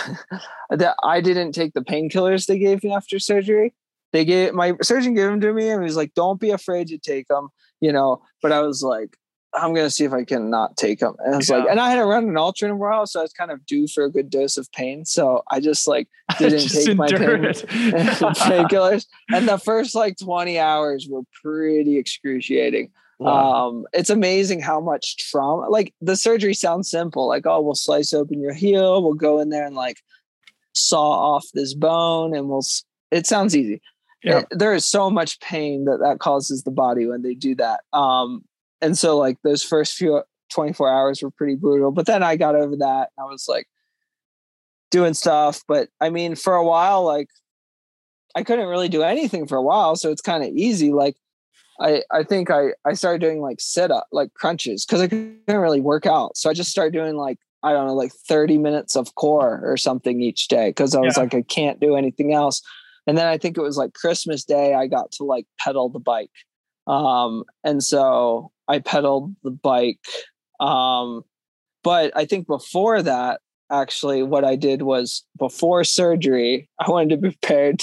that I didn't take the painkillers they gave me after surgery they gave my surgeon gave them to me and he was like, don't be afraid to take them, you know. But I was like, I'm gonna see if I can not take them. And I was yeah. like, and I hadn't run an ultra in a while, so I was kind of due for a good dose of pain. So I just like didn't just take my pain painkillers. and the first like 20 hours were pretty excruciating. Wow. Um, it's amazing how much trauma. Like the surgery sounds simple, like oh, we'll slice open your heel, we'll go in there and like saw off this bone, and we'll. It sounds easy. Yeah. It, there is so much pain that that causes the body when they do that. Um, and so like those first few 24 hours were pretty brutal but then i got over that i was like doing stuff but i mean for a while like i couldn't really do anything for a while so it's kind of easy like i i think i i started doing like sit up like crunches because i couldn't really work out so i just started doing like i don't know like 30 minutes of core or something each day because i was yeah. like i can't do anything else and then i think it was like christmas day i got to like pedal the bike um and so I pedaled the bike. Um, but I think before that, actually, what I did was before surgery, I wanted to be prepared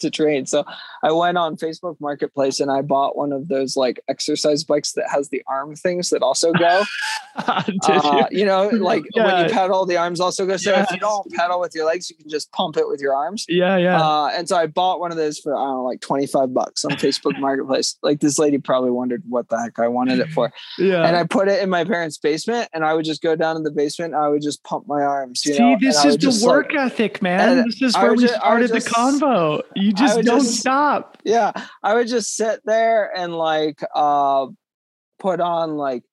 to train. So I went on Facebook Marketplace and I bought one of those like exercise bikes that has the arm things that also go. uh, you? know, like yeah. when you pedal, the arms also go. So yes. if you don't pedal with your legs, you can just pump it with your arms. Yeah, yeah. Uh, and so I bought one of those for I don't know, like twenty five bucks on Facebook Marketplace. Like this lady probably wondered what the heck I wanted it for. Yeah. And I put it in my parents' basement, and I would just go down in the basement. I would just pump my arms. See, know? this is the work like, ethic, man. This is where we just, started just, the convo. You just don't just, stop. Yeah, I would just sit there and like uh put on like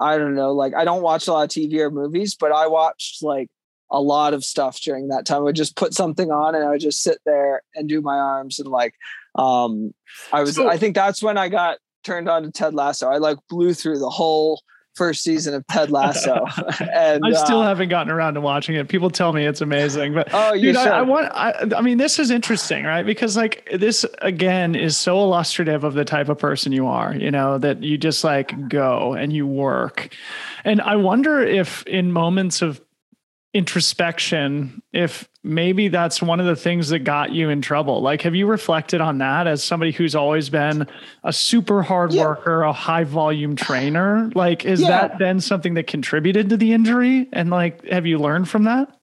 I don't know, like I don't watch a lot of TV or movies, but I watched like a lot of stuff during that time. I would just put something on and I would just sit there and do my arms and like um I was so, I think that's when I got turned on to Ted Lasso. I like blew through the whole first season of Ted Lasso, and I still uh, haven't gotten around to watching it. People tell me it's amazing, but oh, you dude, I, I, want. I, I mean, this is interesting, right? Because like this again is so illustrative of the type of person you are. You know that you just like go and you work, and I wonder if in moments of introspection if maybe that's one of the things that got you in trouble. Like have you reflected on that as somebody who's always been a super hard yeah. worker a high volume trainer? Like is yeah. that then something that contributed to the injury? And like have you learned from that?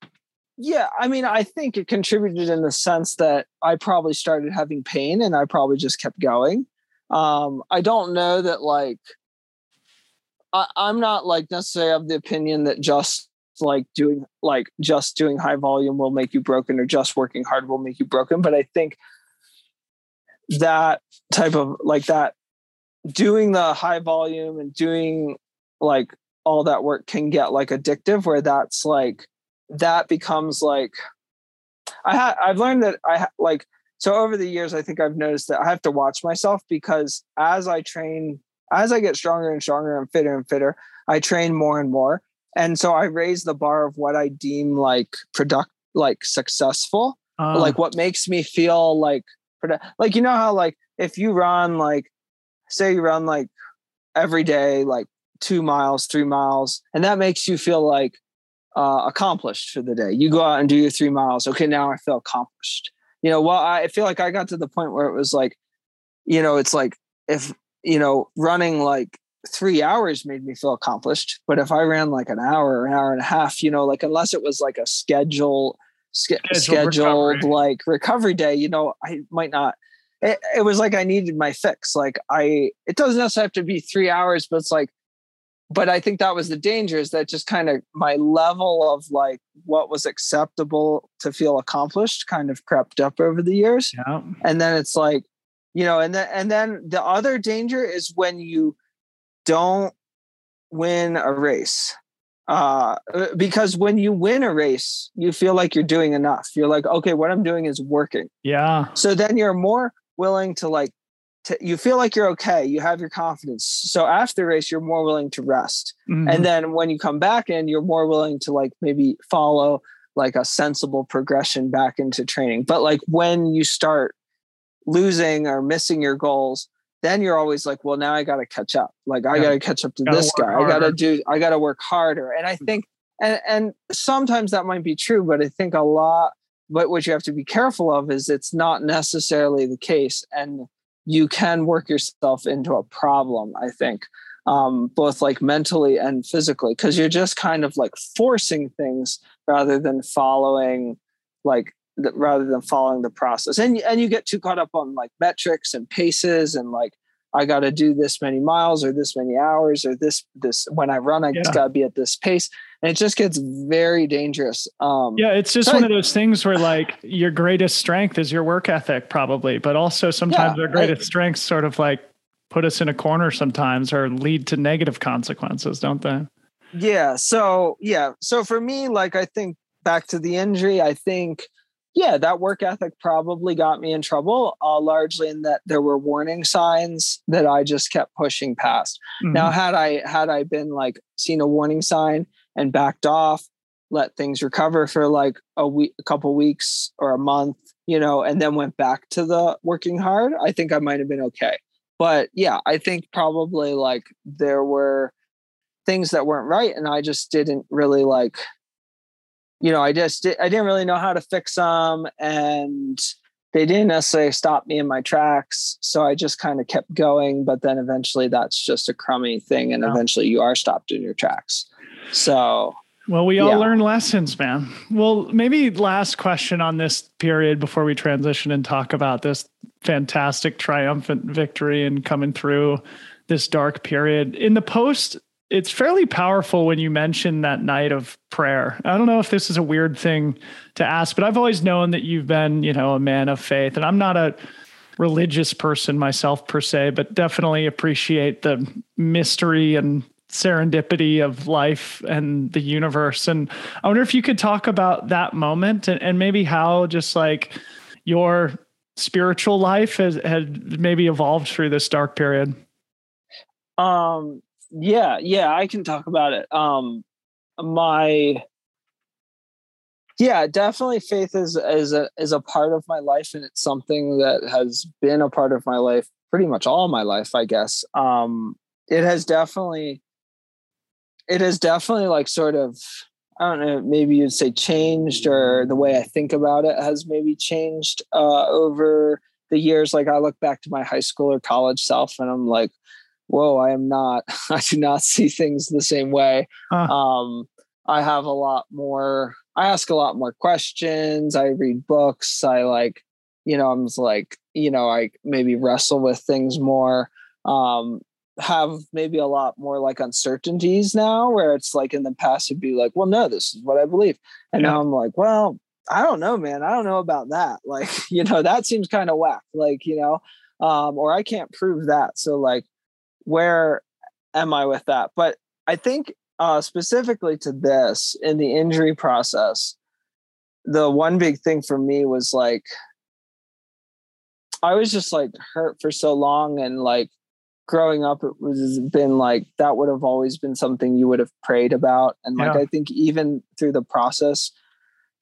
Yeah i mean i think it contributed in the sense that i probably started having pain and i probably just kept going. Um i don't know that like I, i'm not like necessarily of the opinion that just like doing like just doing high volume will make you broken or just working hard will make you broken. But i think that type of like that doing the high volume and doing like all that work can get like addictive where that's like that becomes like i ha- i've learned that i ha- like so over the years i think i've noticed that i have to watch myself because as i train as i get stronger and stronger and fitter and fitter i train more and more and so i raise the bar of what i deem like product like successful. Uh. like what makes me feel like like you know how like if you run like say you run like every day like two miles three miles and that makes you feel like uh, accomplished for the day. You go out and do your three miles. Okay now i feel accomplished. You know well i feel like i got to the point where it was like you know it's like if you know running like three hours made me feel accomplished. But if I ran like an hour or an hour and a half, you know, like unless it was like a schedule, ske- scheduled, scheduled recovery. like recovery day, you know, I might not. It, it was like I needed my fix. Like I, it doesn't necessarily have to be three hours, but it's like, but I think that was the danger is that just kind of my level of like what was acceptable to feel accomplished kind of crept up over the years. Yeah. And then it's like, you know, and then and then the other danger is when you don't win a race uh, because when you win a race you feel like you're doing enough. You're like okay what i'm doing is working. Yeah. So then you're more willing to like to, you feel like you're okay you have your confidence. So after the race you're more willing to rest. Mm-hmm. and then when you come back in you're more willing to like maybe follow like a sensible progression back into training. But like when you start losing or missing your goals then you're always like, well, now I got to catch up. Like I got to catch up to this guy. Harder. I got to do, I got to work harder. And I mm. think, and, and sometimes that might be true, but I think a lot but what you have to be careful of is it's not necessarily the case and you can work yourself into a problem i think um, both like mentally and physically because you're just kind of like forcing things rather than following like rather than following the process and and you get too caught up on like metrics and paces and like I got to do this many miles or this many hours or this this when I run I yeah. just got to be at this pace and it just gets very dangerous. Um, yeah, it's just so one I, of those things where like your greatest strength is your work ethic probably, but also sometimes yeah, our greatest I, strengths sort of like put us in a corner sometimes or lead to negative consequences, don't they? Yeah. So yeah. So for me, like I think back to the injury, I think yeah, that work ethic probably got me in trouble, uh, largely in that there were warning signs that I just kept pushing past. Mm-hmm. Now, had I had I been like seen a warning sign and backed off, let things recover for like a week, a couple weeks or a month, you know, and then went back to the working hard, I think I might have been okay. But yeah, I think probably like there were things that weren't right, and I just didn't really like you know, I just I didn't really know how to fix them, and they didn't necessarily stop me in my tracks. So I just kind of kept going. But then eventually, that's just a crummy thing, and eventually, you are stopped in your tracks. So. Well, we all yeah. learn lessons, man. Well, maybe last question on this period before we transition and talk about this fantastic triumphant victory and coming through this dark period. In the post it's fairly powerful when you mention that night of prayer. I don't know if this is a weird thing to ask, but I've always known that you've been, you know, a man of faith. And I'm not a religious person myself per se, but definitely appreciate the mystery and serendipity of life and the universe. And I wonder if you could talk about that moment and, and maybe how just like your spiritual life has had maybe evolved through this dark period. Um yeah yeah i can talk about it. Um my yeah definitely faith is is a is a part of my life and it's something that has been a part of my life pretty much all my life i guess. Um it has definitely it has definitely like sort of i don't know maybe you'd say changed or the way i think about it has maybe changed uh over the years. Like i look back to my high school or college self and i'm like whoa, I am not, I do not see things the same way. Huh. Um, I have a lot more, I ask a lot more questions. I read books. I like, you know, I'm like, you know, I maybe wrestle with things more. Um, have maybe a lot more like uncertainties now where it's like in the past it'd be like, well, no, this is what I believe. And yeah. now I'm like, well, I don't know, man. I don't know about that. Like, you know, that seems kind of whack. Like, you know, um, or I can't prove that. So like where am I with that? But I think uh, specifically to this in the injury process, the one big thing for me was like, I was just like hurt for so long and like growing up it was been like that would have always been something you would have prayed about and like yeah. i think even through the process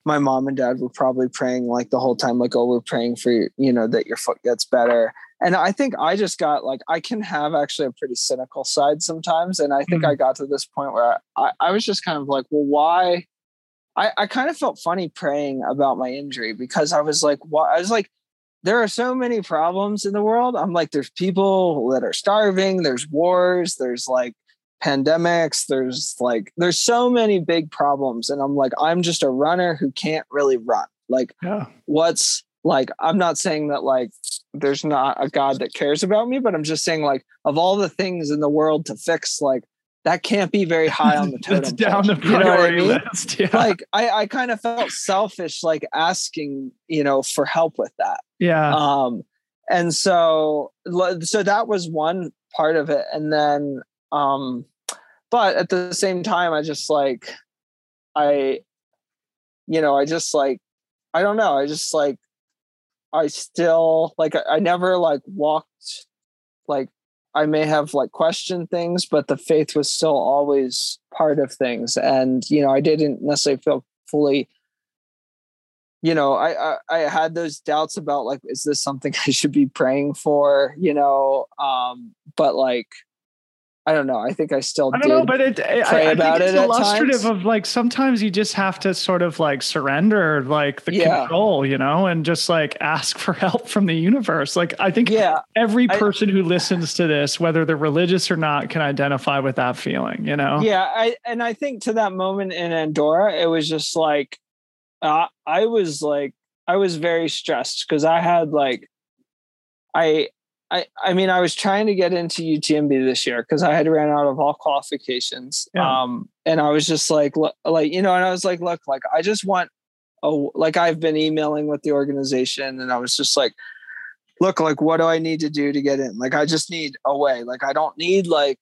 my mom and dad were probably praying like the whole time like oh we're praying for you know that your foot gets better and i think i just got like i can have actually a pretty cynical side sometimes and i think mm-hmm. i got to this point where I, I was just kind of like well why? I, I kind of felt funny praying about my injury because i was like what i was like there are so many problems in the world. I'm like there's people that are starving there's wars there's like pandemics there's like there's so many big problems. And i'm like i'm just a runner who can't really run. Like yeah. what's like i'm not saying that like there's not a God that cares about me, but I'm just saying, like, of all the things in the world to fix, like, that can't be very high on the totem. it's down the priority you know I mean? list. Yeah. Like, I, I kind of felt selfish, like asking, you know, for help with that. Yeah. Um, and so, so that was one part of it, and then, um, but at the same time, I just like, I, you know, I just like, I don't know, I just like I still like I, never like walked like I may have like questioned things, but the faith was still always part of things. And, you know, I didn't necessarily feel fully, you know, I, I, I had those doubts about like, is this something I should be praying for, you know? Um, but like, I don't know. I think I still I don't know, but it, I, I think it's illustrative of like sometimes you just have to sort of like surrender like the yeah. control, you know, and just like ask for help from the universe. Like I think yeah, every person I, who listens to this, whether they're religious or not, can identify with that feeling, you know? Yeah, I and I think to that moment in Andorra, it was just like uh, I was like I was very stressed because I had like I I, I mean, I was trying to get into UTMB this year because I had ran out of all qualifications. Yeah. Um, and I was just like, like, you know, and I was like, look, like, I just want, oh, like, I've been emailing with the organization and I was just like, look, like, what do I need to do to get in? Like, I just need a way. Like, I don't need, like,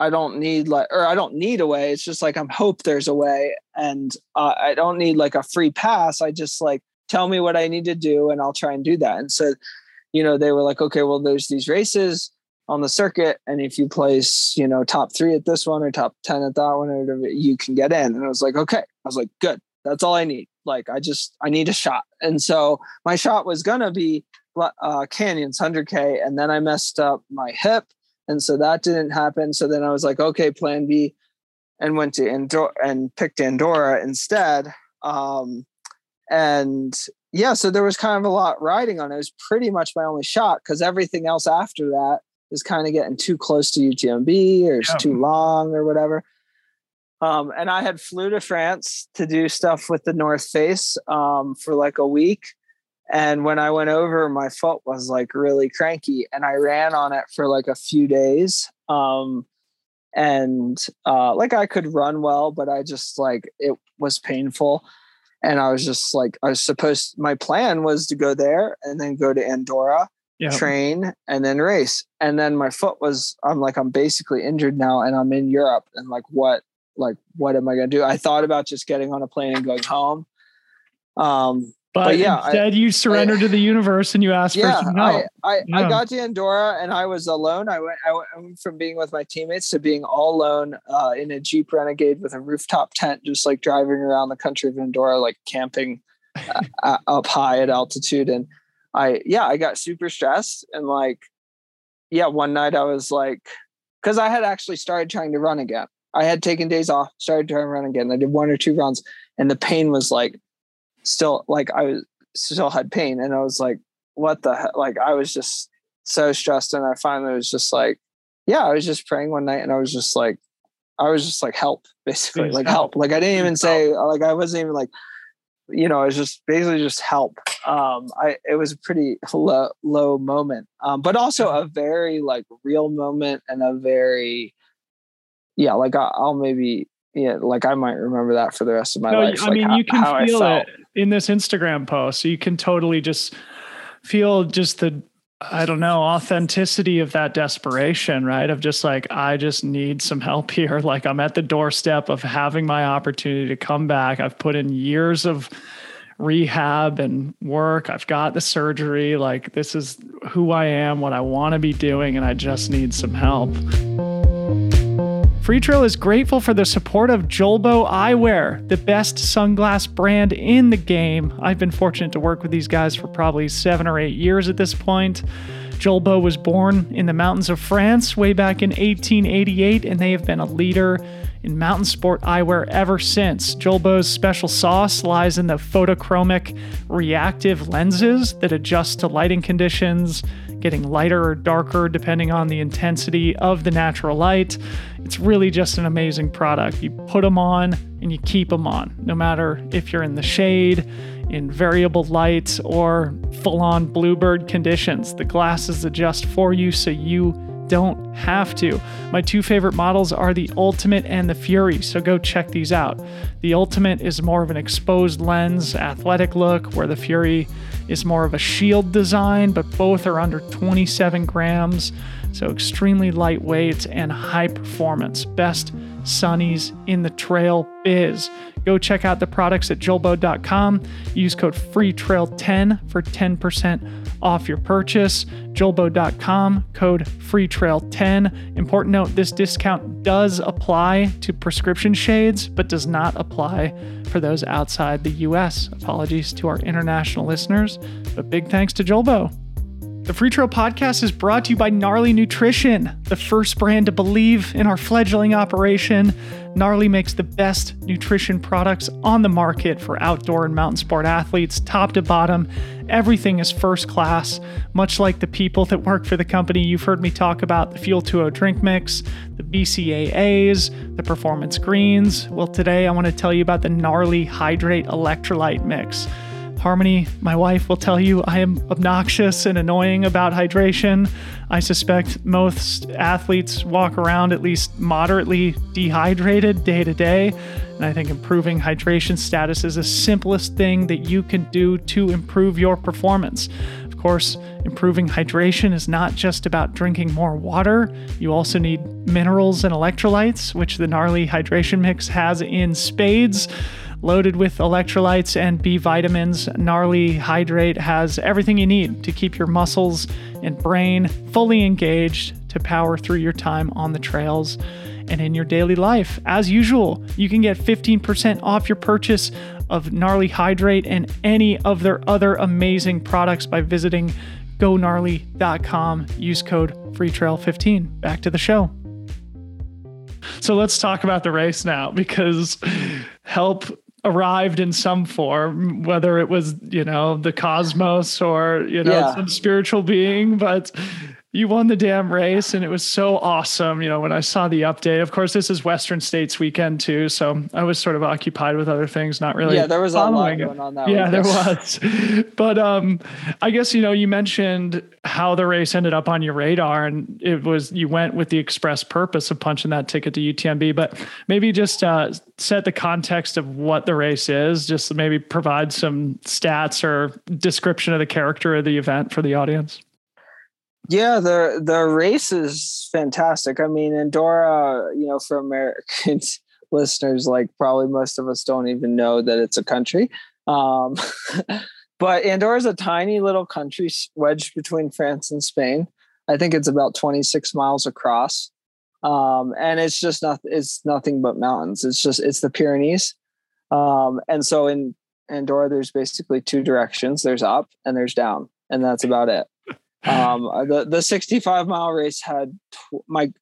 I don't need, like, or I don't need a way. It's just like, I'm hope there's a way. And uh, I don't need like a free pass. I just like, tell me what I need to do and I'll try and do that. And so, you know, they were like, okay, well, there's these races on the circuit, and if you place, you know, top three at this one or top ten at that one, or you can get in. And I was like, okay. I was like, good. That's all I need. Like, I just I need a shot. And so my shot was gonna be uh, Canyons 100k, and then I messed up my hip, and so that didn't happen. So then I was like, okay, Plan B, and went to Andorra and picked Andorra instead. Um, and yeah, so there was kind of a lot riding on it. It was pretty much my only shot because everything else after that is kind of getting too close to UTMB or it's yeah. too long or whatever. Um, and I had flew to France to do stuff with the North Face um, for like a week. And when I went over, my foot was like really cranky, and I ran on it for like a few days. Um, and uh, like I could run well, but I just like it was painful and I was just like, I was supposed. My plan was to go there and then go to Andorra, train, and then race. And then my foot was. I'm like, I'm basically injured now, and I'm in Europe. And like, what? Like, what am I gonna do? I thought about just getting on a plane and going home. Um, but, but yeah, instead I, you surrendered I, to the universe and you asked yeah, for some help. I, I, yeah. I got to Andorra and I was alone. I went, I went from being with my teammates to being all alone uh, in a Jeep Renegade with a rooftop tent, just like driving around the country of Andorra, like camping uh, up high at altitude. And I, yeah, I got super stressed and like, yeah, one night I was like, because I had actually started trying to run again. I had taken days off, started trying to run again. I did one or two runs, and the pain was like still like I was still had pain and I was like, what the heck? Like I was just so stressed and I finally was just like, yeah, I was just praying one night and I was just like, I was just like, help, basically, like help. help. Like I didn't even say, like I wasn't even like, you know, it was just basically just help. Um, I it was a pretty low, low moment, um, but also a very like real moment and a very, yeah, like I, will maybe yeah, like I might remember that for the rest of my no, life. I like mean, how, you can feel it in this Instagram post. So you can totally just feel just the I don't know, authenticity of that desperation, right? Of just like, I just need some help here. Like, I'm at the doorstep of having my opportunity to come back. I've put in years of rehab and work. I've got the surgery. Like, this is who I am, what I want to be doing, and I just need some help. Freetrail is grateful for the support of Julbo Eyewear, the best sunglass brand in the game. I've been fortunate to work with these guys for probably seven or eight years at this point. Julbo was born in the mountains of France way back in 1888, and they have been a leader in mountain sport eyewear ever since. Julbo's special sauce lies in the photochromic reactive lenses that adjust to lighting conditions getting lighter or darker depending on the intensity of the natural light. It's really just an amazing product. You put them on and you keep them on, no matter if you're in the shade, in variable light, or full on bluebird conditions. The glasses adjust for you so you don't have to. My two favorite models are the Ultimate and the Fury, so go check these out. The Ultimate is more of an exposed lens, athletic look, where the Fury is more of a shield design, but both are under 27 grams, so extremely lightweight and high performance. Best sunnies in the trail biz. Go check out the products at julbo.com. Use code FREETRAIL10 for 10% off your purchase. Julbo.com, code FREETRAIL10. Important note this discount does apply to prescription shades, but does not apply for those outside the US. Apologies to our international listeners, but big thanks to Julbo. The Freetrail Podcast is brought to you by Gnarly Nutrition, the first brand to believe in our fledgling operation. Gnarly makes the best nutrition products on the market for outdoor and mountain sport athletes, top to bottom. Everything is first class, much like the people that work for the company you've heard me talk about the Fuel 2.0 drink mix, the BCAAs, the Performance Greens. Well, today I want to tell you about the Gnarly Hydrate Electrolyte Mix. Harmony, my wife, will tell you I am obnoxious and annoying about hydration. I suspect most athletes walk around at least moderately dehydrated day to day. And I think improving hydration status is the simplest thing that you can do to improve your performance. Of course, improving hydration is not just about drinking more water. You also need minerals and electrolytes, which the Gnarly Hydration Mix has in spades. Loaded with electrolytes and B vitamins, Gnarly Hydrate has everything you need to keep your muscles and brain fully engaged to power through your time on the trails and in your daily life. As usual, you can get 15% off your purchase of Gnarly Hydrate and any of their other amazing products by visiting gonarly.com. Use code FreeTrail15. Back to the show. So let's talk about the race now because help arrived in some form, whether it was, you know, the cosmos or, you know, yeah. some spiritual being, but you won the damn race and it was so awesome. You know, when I saw the update, of course, this is Western States weekend too. So I was sort of occupied with other things, not really. Yeah, there was a lot going on that. Yeah, there was. but um, I guess, you know, you mentioned how the race ended up on your radar and it was, you went with the express purpose of punching that ticket to UTMB, but maybe just uh, set the context of what the race is, just maybe provide some stats or description of the character of the event for the audience. Yeah, the the race is fantastic. I mean, Andorra, you know, for American listeners, like probably most of us don't even know that it's a country. Um, but Andorra is a tiny little country wedged between France and Spain. I think it's about 26 miles across. Um, and it's just not it's nothing but mountains. It's just it's the Pyrenees. Um, and so in Andorra, there's basically two directions. There's up and there's down, and that's about it. Um, uh, the the 65 mile race had tw- my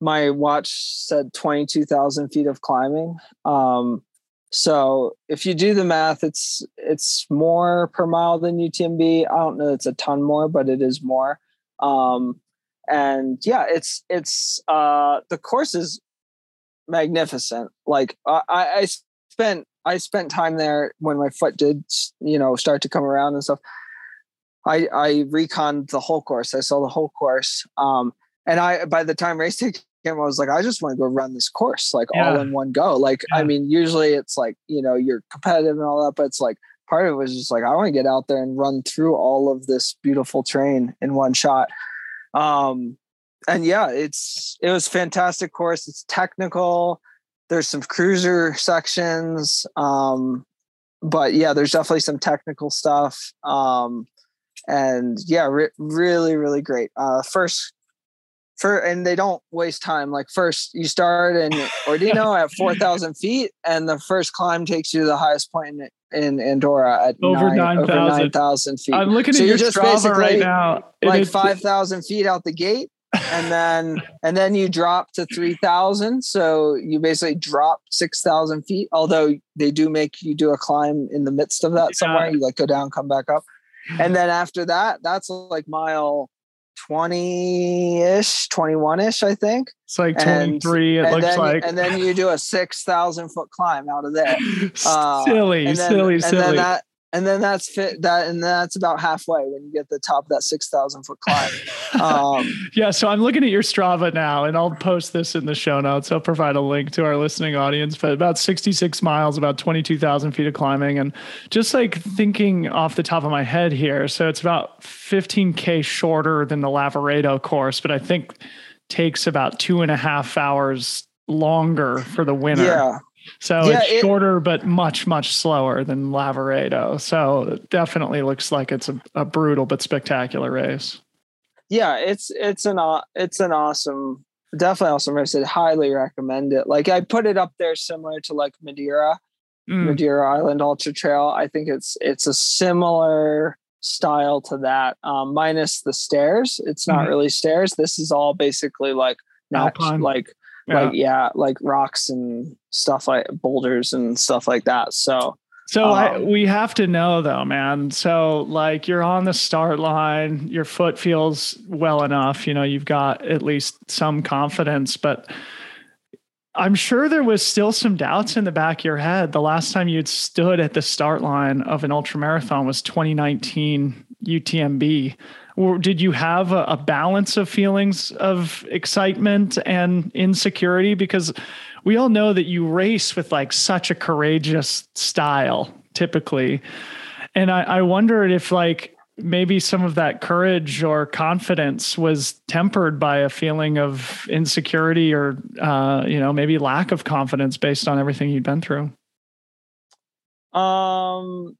my watch said 22,000 feet of climbing. Um, so if you do the math, it's it's more per mile than UTMB. I don't know it's a ton more, but it is more. Um, and yeah, it's it's uh, the course is magnificent. Like I, I spent I spent time there when my foot did you know start to come around and stuff. I I reconned the whole course. I saw the whole course. Um, and I by the time race day came, I was like, I just want to go run this course like yeah. all in one go. Like, yeah. I mean, usually it's like you know you're competitive and all that, but it's like part of it was just like I want to get out there and run through all of this beautiful terrain in one shot. Um, and yeah, it's it was fantastic course. It's technical. There's some cruiser sections. Um, but yeah, there's definitely some technical stuff. Um, and yeah, re- really, really great. Uh, first, for and they don't waste time. Like first, you start in Ordino at four thousand feet, and the first climb takes you to the highest point in, in Andorra at over nine thousand feet. I'm looking so at your just Strava right now. Like five thousand feet out the gate, and then and then you drop to 3000 so you basically drop 6000 feet although they do make you do a climb in the midst of that somewhere you like go down come back up and then after that, that's like mile 20 ish, 21 ish, I think. It's like 23, and, it and looks then, like. And then you do a 6,000 foot climb out of there. Uh, silly, then, silly, silly. Then that, and then that's fit that and that's about halfway when you get the top of that 6000 foot climb. Um, yeah so i'm looking at your strava now and i'll post this in the show notes. I'll provide a link to our listening audience but about 66 miles about 22000 feet of climbing and just like thinking off the top of my head here so it's about 15k shorter than the lavaredo course but i think takes about two and a half hours longer for the winner. Yeah so yeah, it's shorter, but much, much slower than Lavaredo. So it definitely looks like it's a, a brutal but spectacular race. Yeah, it's it's an it's an awesome, definitely awesome race. I highly recommend it. Like I put it up there similar to like Madeira, mm. Madeira Island Ultra Trail. I think it's it's a similar style to that, um, minus the stairs. It's not mm-hmm. really stairs. This is all basically like not like yeah. like yeah, like rocks and stuff like boulders and stuff like that. So so um, I, we have to know though, man. So like you're on the start line, your foot feels well enough, you know, you've got at least some confidence, but I'm sure there was still some doubts in the back of your head. The last time you'd stood at the start line of an ultra marathon was 2019 UTMB. Did you have a, a balance of feelings of excitement and insecurity? Because we all know that you race with like such a courageous style typically. And I, I wondered if like maybe some of that courage or confidence was tempered by a feeling of insecurity or uh, you know maybe lack of confidence based on everything you'd been through um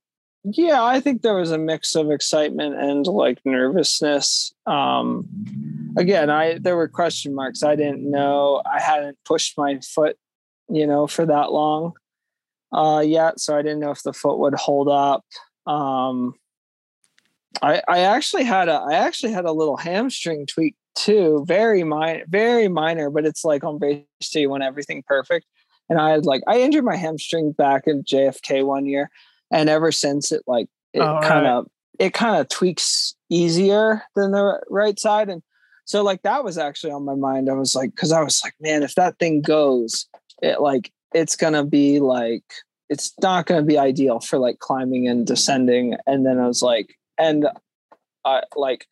yeah i think there was a mix of excitement and like nervousness. Um again i there were question marks. I didn't know. I hadn't pushed my foot you know for that long uh yet so i didn't know if the foot would hold up. Um I, I actually had a I actually had a little hamstring tweak too, very minor, very minor, but it's like on base you want everything perfect. And I had like I injured my hamstring back in JFK one year, and ever since it like it kind of right. it kind of tweaks easier than the right side, and so like that was actually on my mind. I was like, because I was like, man, if that thing goes, it like it's gonna be like it's not gonna be ideal for like climbing and descending. And then I was like, and I like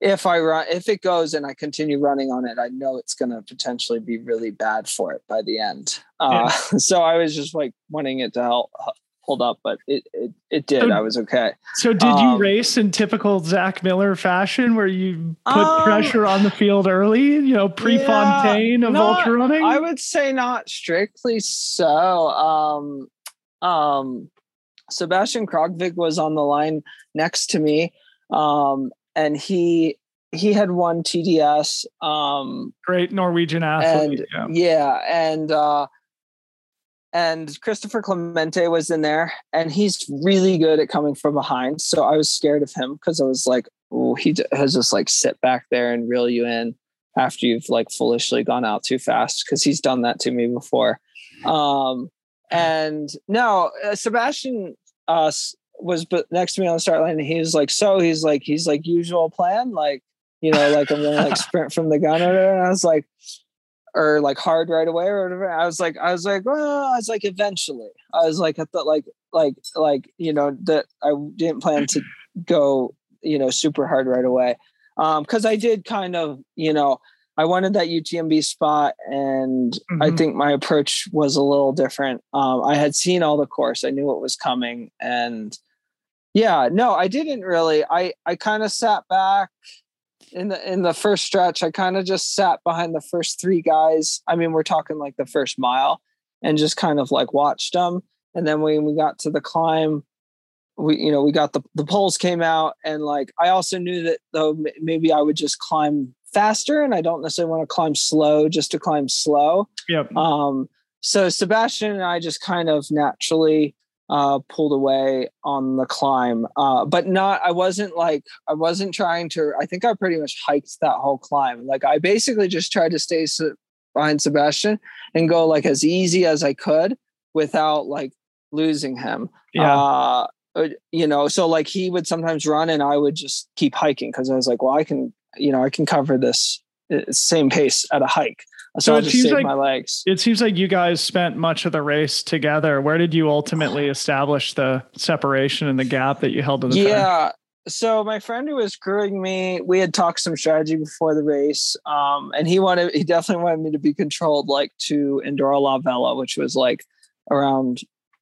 if I run if it goes and I continue running on it, I know it's to potentially be really bad for it by the end. Uh, yeah. So I was just like wanting it to help hold up, but it it, it did. So, I was okay. So did um, you race in typical Zach Miller fashion, where you put um, pressure on the field early? You know, Prefontaine yeah, of not, ultra running. I would say not strictly so. Um, um, Sebastian Krogvig was on the line next to me, um, and he he had won TDS. Um, Great Norwegian athlete. And, yeah. yeah, and uh, and Christopher Clemente was in there, and he's really good at coming from behind. So I was scared of him because I was like, oh, he has just like sit back there and reel you in after you've like foolishly gone out too fast because he's done that to me before. Um, and no, uh, Sebastian uh, was next to me on the start line, and he was like, "So he's like, he's like usual plan, like you know, like I'm gonna like sprint from the gun. And I was like, or like hard right away or whatever. I was like, I was like, well, I was like, eventually. I was like, I thought like like like you know that I didn't plan to go you know super hard right away um because I did kind of you know I wanted that UTMB spot, and mm-hmm. I think my approach was a little different. Um, I had seen all the course, I knew what was coming, and yeah, no, I didn't really. I I kind of sat back in the in the first stretch. I kind of just sat behind the first three guys. I mean, we're talking like the first mile, and just kind of like watched them. And then when we got to the climb, we you know we got the the poles came out, and like I also knew that though maybe I would just climb faster and I don't necessarily want to climb slow just to climb slow. Yep. Um, so Sebastian and I just kind of naturally uh, pulled away on the climb, uh, but not. I wasn't like I wasn't trying to. I think I pretty much hiked that whole climb. Like I basically just tried to stay behind Sebastian and go like as easy as I could without like losing him. Yeah. Uh, you know, so like he would sometimes run and I would just keep hiking because I was like, well, I can you know, I can cover this uh, same pace at a hike. So, so it seems like, my legs. It seems like you guys spent much of the race together. Where did you ultimately establish the separation and the gap that you held to the Yeah. So my friend who was crewing me, we had talked some strategy before the race. Um, and he wanted he definitely wanted me to be controlled like to Andorra la Vella, which was like around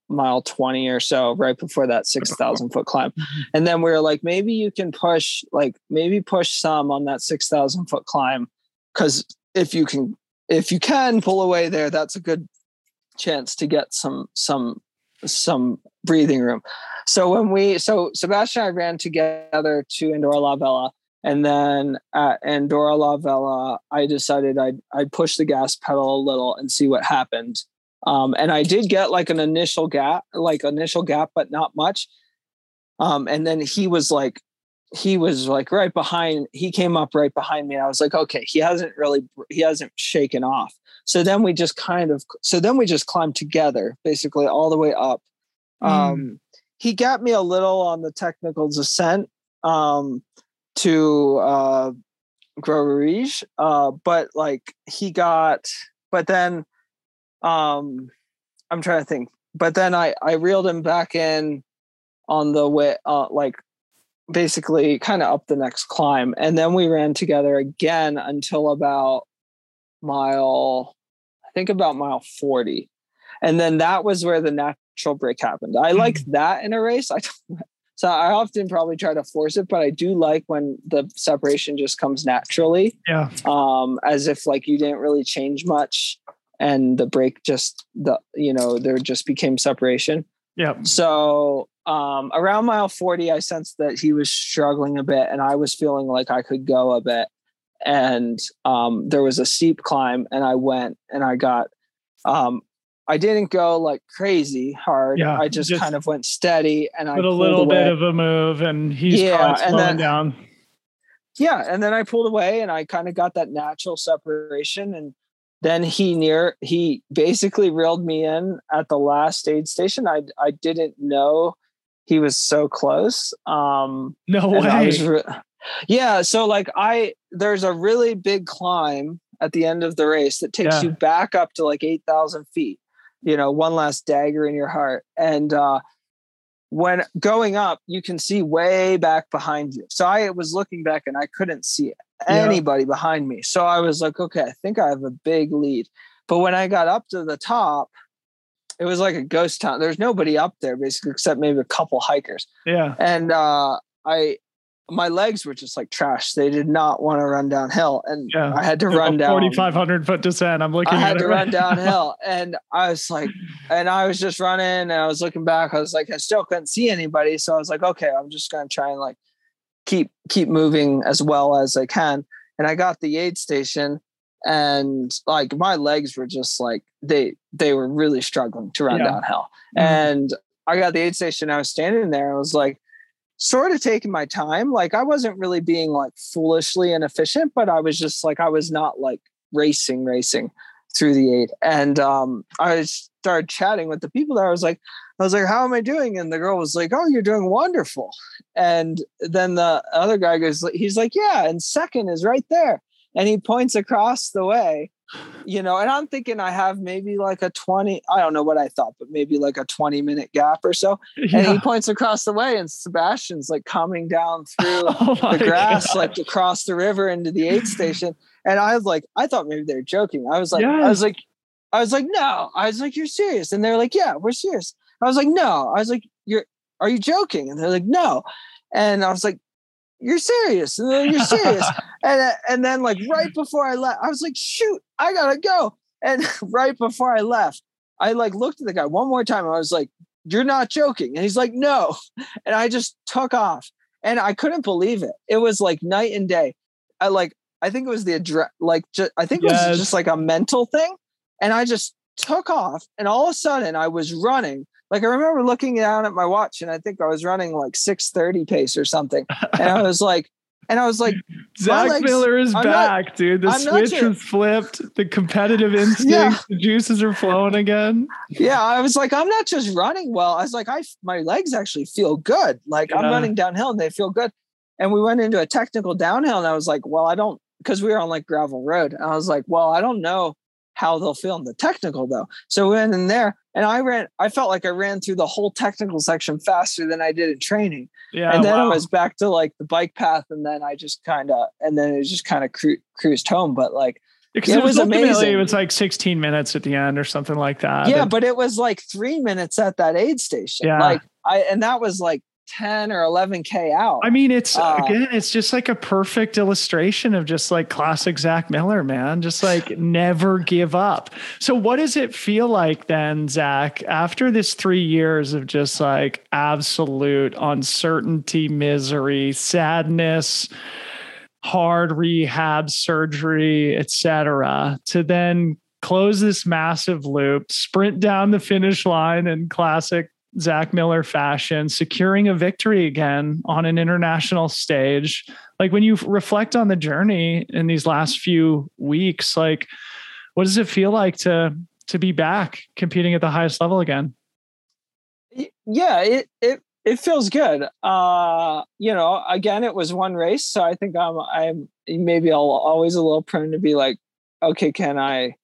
mile 20 or so right before that 6000 foot climb and then we were like maybe you can push like maybe push some on that 6000 foot climb because if you can if you can pull away there that's a good chance to get some some some breathing room so when we so sebastian and i ran together to andorra la vella and then at andorra la vella i decided i'd, I'd push the gas pedal a little and see what happened um, and I did get like an initial gap, like initial gap, but not much. Um, and then he was like, he was like right behind, he came up right behind me. And I was like, okay, he hasn't really, he hasn't shaken off. So then we just kind of, so then we just climbed together, basically all the way up. Mm. Um, he got me a little on the technical descent um, to uh, Gros uh, but like he got, but then um, I'm trying to think, but then I I reeled him back in on the way, uh, like basically kind of up the next climb, and then we ran together again until about mile, I think about mile forty, and then that was where the natural break happened. I like mm-hmm. that in a race. I so I often probably try to force it, but I do like when the separation just comes naturally. Yeah. Um, as if like you didn't really change much and the break just the you know, there just became separation. Yeah. So um around mile 40, I sensed that he was struggling a bit and I was feeling like I could go a bit. And um there was a steep climb and I went and I got um I didn't go like crazy hard. Yeah, I just, just kind of went steady and I put a little away. bit of a move and he's yeah, slowing then, down. Yeah. And then I pulled away and I kind of got that natural separation. And then he near he basically reeled me in at the last aid station. I I didn't know he was so close. Um no way. Re- yeah. So like I there's a really big climb at the end of the race that takes yeah. you back up to like 8,000 feet you know one last dagger in your heart and uh when going up you can see way back behind you. So i was looking back and i couldn't see anybody yeah. behind me. So i was like okay i think i have a big lead. But when i got up to the top it was like a ghost town. There's nobody up there basically except maybe a couple hikers. Yeah. And uh i my legs were just like trash. They did not want to run downhill, and yeah. I had to run down forty five hundred foot descent. I'm looking. I had to run downhill, and I was like, and I was just running, and I was looking back. I was like, I still couldn't see anybody, so I was like, okay, I'm just gonna try and like keep keep moving as well as I can. And I got the aid station, and like my legs were just like they they were really struggling to run yeah. downhill, mm-hmm. and I got the aid station. I was standing there. I was like sort of taking my time. Like I wasn't really being like foolishly inefficient, but I was just like I was not like racing, racing through the eight. And um, I started chatting with the people there. I was like, I was like, how am I doing? And the girl was like, Oh, you're doing wonderful. And then the other guy goes, he's like, Yeah, and second is right there. And he points across the way you know, and I'm thinking I have maybe like a 20, I don't know what I thought, but maybe like a 20 minute gap or so. Yeah. And he points across the way and Sebastian's like coming down through oh the grass, God. like across the river into the aid station. And I was like, I thought maybe they're joking. I was like, yes. I was like, I was like, no, I was like, you're serious. And they're like, yeah, we're serious. I was like, no, I was like, you're, are you joking? And they're like, no. And I was like, you're serious. And then you're serious. and, uh, and then like right before I left, I was like, shoot, I gotta go. And right before I left, I like looked at the guy one more time. I was like, you're not joking. And he's like, no. And I just took off and I couldn't believe it. It was like night and day. I like, I think it was the address, like, ju- I think it yes. was just like a mental thing. And I just took off and all of a sudden I was running like I remember looking down at my watch and I think I was running like 630 pace or something. And I was like, and I was like, Zach legs, Miller is I'm back, not, dude. The I'm switch was flipped. The competitive instinct, yeah. the juices are flowing again. Yeah, I was like, I'm not just running well. I was like, I my legs actually feel good. Like yeah. I'm running downhill and they feel good. And we went into a technical downhill, and I was like, well, I don't because we were on like gravel road. And I was like, well, I don't know how they'll feel in the technical though. So we went in there and I ran, I felt like I ran through the whole technical section faster than I did in training. Yeah. And then wow. I was back to like the bike path and then I just kind of, and then it just kind of cru- cruised home. But like, because it, it was, was amazing. It was like 16 minutes at the end or something like that. Yeah, and, but it was like three minutes at that aid station. Yeah. Like I, and that was like 10 or 11k out. I mean, it's uh, again, it's just like a perfect illustration of just like classic Zach Miller, man. Just like never give up. So, what does it feel like then, Zach, after this three years of just like absolute uncertainty, misery, sadness? hard rehab surgery etc to then close this massive loop sprint down the finish line in classic Zach Miller fashion, securing a victory again on an international stage. Like when you reflect on the journey in these last few weeks, like what does it feel like to to be back competing at the highest level again? Yeah, it it it feels good. Uh, you know, again, it was one race, so I think I'm I'm maybe I'll always a little prone to be like, okay, can I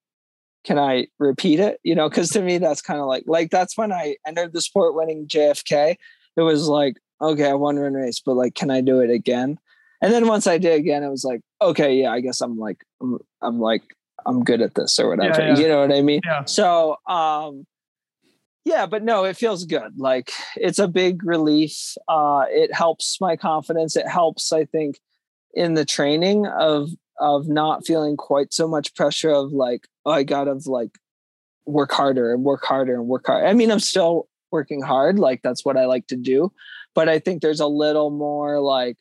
can I repeat it? You know, because to me that's kind of like like that's when I entered the sport winning JFK. It was like, okay, I won one race, but like, can I do it again? And then once I did again, it was like, okay, yeah, I guess I'm like I'm, I'm like I'm good at this or whatever. Yeah, yeah. You know what I mean? Yeah. So um yeah, but no, it feels good. Like it's a big relief. Uh it helps my confidence. It helps, I think, in the training of of not feeling quite so much pressure of like, oh, I gotta like work harder and work harder and work hard. I mean, I'm still working hard, like that's what I like to do. But I think there's a little more like,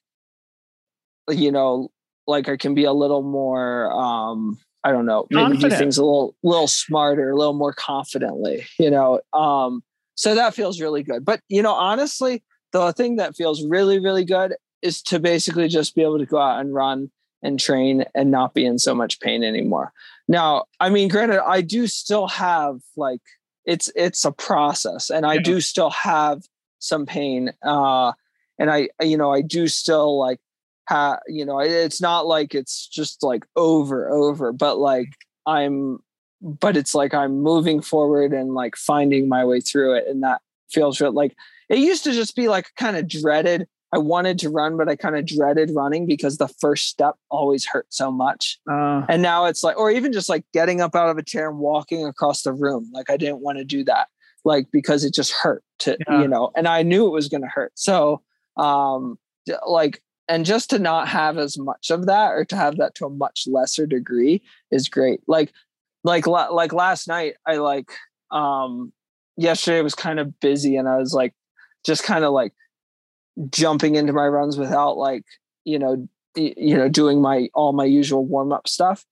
you know, like I can be a little more um I don't know, maybe Confident. do things a little little smarter, a little more confidently, you know. Um, so that feels really good. But you know, honestly, the thing that feels really, really good is to basically just be able to go out and run and train and not be in so much pain anymore. Now, I mean, granted, I do still have like it's it's a process, and I yeah. do still have some pain. Uh, and I, you know, I do still like ha, you know, it's not like it's just like over, over, but like I'm, but it's like I'm moving forward and like finding my way through it, and that feels real. Like it used to just be like kind of dreaded I wanted to run, but I kind of dreaded running because the first step always hurt so much. Uh, and now it's like, or even just like getting up out of a chair and walking across the room. Like I didn't want to do that, like because it just hurt to, yeah. you know, and I knew it was going to hurt. So, um, like, and just to not have as much of that or to have that to a much lesser degree is great. Like, like, like last night, I like, um, yesterday was kind of busy and I was like, just kind of like, jumping into my runs without like you know you know doing my all my usual warm up stuff.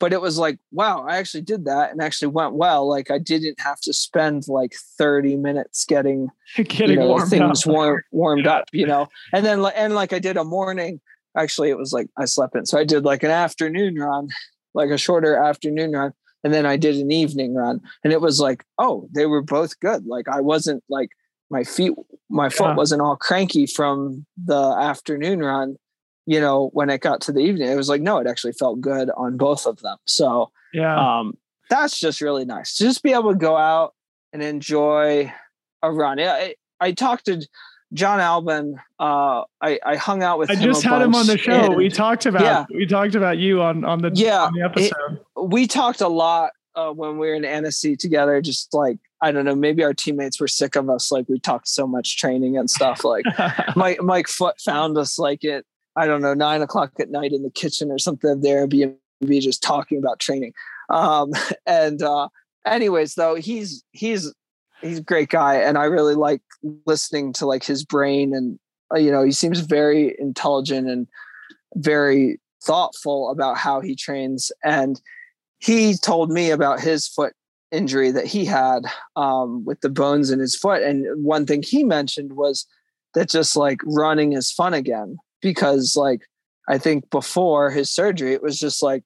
But it was like wow i actually did that and actually went well. Like i didn't have to spend like 30 minutes getting, getting you know, warmed things up. warm, warmed yeah. up you know? And then and like i did a morning. Actually it was like i slept in. So i did like an afternoon run like a shorter afternoon run and then i did an evening run. And it was like oh they were both good. Like i wasn't like my feet my foot yeah. wasn't all cranky from the afternoon run you know when it got to the evening it was like no it actually felt good on both of them so yeah um that's just really nice to just be able to go out and enjoy a run I, I talked to Jon Albon, uh, I, I hung out with. I just had him on the show. And, we talked about yeah, we talked about you on on the yeah on the episode. It, we talked a lot uh, when we were in Annecy together, just like I don't know, maybe our teammates were sick of us. Like we talked so much training and stuff. Like Mike, Mike Foote found us like at, I don't know, nine o'clock at night in the kitchen or something of the Airbnb just talking about training. Um, and, uh, anyways, though, he's, he's, he's a great guy. And I really like listening to like his brain and, uh, you know, he seems very intelligent and very thoughtful about how he trains. And he told me about his foot injury that he had um, with the bones in his foot. And one thing he mentioned was that just like running is fun again because like I think before his surgery, it was just like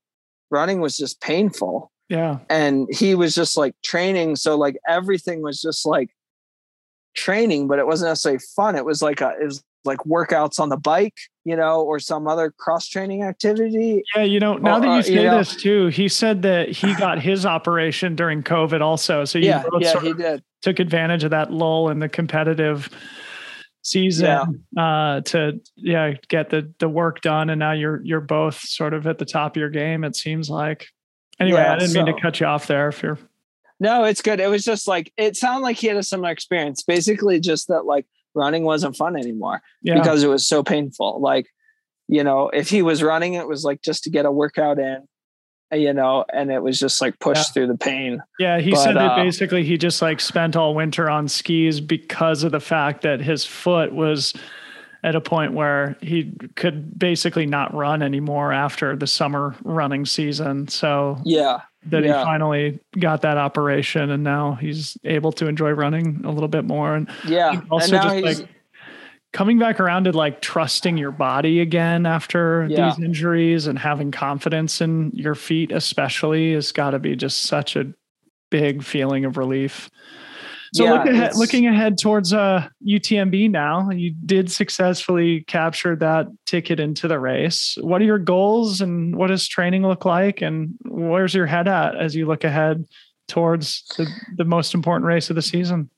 running was just painful. Yeah. And he was just like training. So like everything was just like training, but it wasn't necessarily fun. It was like a, it was like workouts on the bike, you know, or some other cross training activity. Yeah, you know, now that you uh, say you know, this too, he said that he got his operation during COVID also. So yeah, yeah, he did. Took advantage of that lull in the competitive season yeah. uh, to yeah get the the work done, and now you're you're both sort of at the top of your game. It seems like. Anyway, yeah, I didn't so. mean to cut you off there. If you're no, it's good. It was just like it sounded like he had a similar experience. Basically, just that like running wasn't fun anymore yeah. because it was so painful. Like, you know, if he was running, it was like just to get a workout in, you know, and it was just like pushed yeah. through the pain. Yeah. He but, said that uh, basically he just like spent all winter on skis because of the fact that his foot was at a point where he could basically not run anymore after the summer running season. So yeah, that yeah. he finally got that operation and now he's able to enjoy running a little bit more. And yeah, also and just like coming back around to like trusting your body again after yeah. these injuries and having confidence in your feet, especially, has got to be just such a big feeling of relief. So yeah, look ahead, looking ahead towards uh, UTMB now, you did successfully capture that ticket into the race. What are your goals and what does training look like? And where's your head at as you look ahead towards the, the most important race of the season?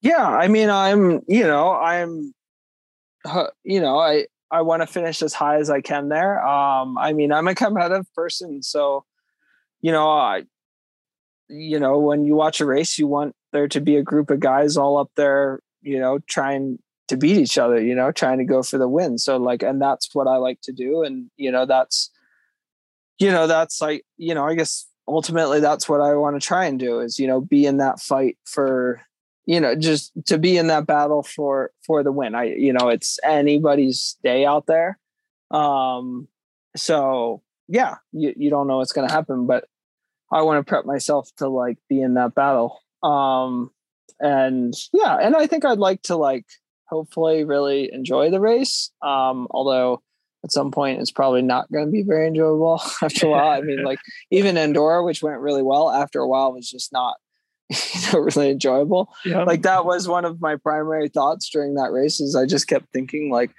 Yeah, I mean, I'm, you know, I'm, you know, I, I want to finish as high as I can there. Um, I mean, I'm a competitive person, so, you know, I, you know, when you watch a race, you want there to be a group of guys all up there, you know, trying to beat each other, you know, trying to go for the win. So like, and that's what I like to do. And, you know, that's, you know, that's like, you know, I guess ultimately that's what I want to try and do is, you know, be in that fight for, you know, just to be in that battle for, for the win. I, you know, it's anybody's day out there. Um, so yeah, you, you don't know what's going to happen, but I want to prep myself to like be in that battle. Um, and yeah, and I think I'd like to like hopefully really enjoy the race. Um, although at some point it's probably not going to be very enjoyable after a while. I mean, like even Andorra, which went really well, after a while was just not you know, really enjoyable. Yeah. Like that was one of my primary thoughts during that race. Is I just kept thinking like,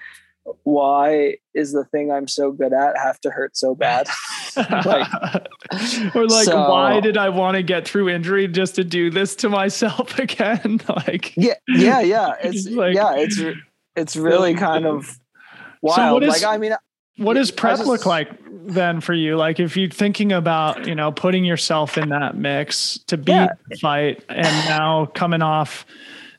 why is the thing I'm so good at have to hurt so bad? like, or like, so, why did I want to get through injury just to do this to myself again? like, yeah, yeah, yeah. It's like, yeah, it's it's really kind of wild. So what is, like, I mean, what does prep just, look like then for you? Like, if you're thinking about, you know, putting yourself in that mix to beat yeah. the fight, and now coming off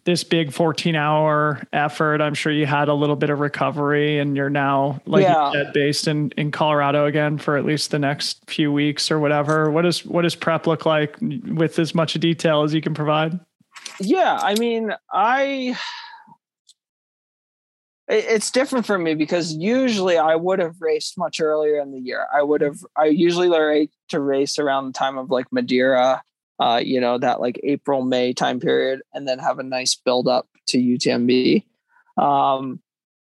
this big 14 hour effort. I'm sure you had a little bit of recovery and you're now like yeah. you said, based in, in Colorado again for at least the next few weeks or whatever. What does, what does prep look like with as much detail as you can provide? Yeah. I mean, I, it's different for me because usually I would have raced much earlier in the year. I would have, I usually like to race around the time of like Madeira uh, you know, that like April, May time period, and then have a nice build up to UTMB. Um,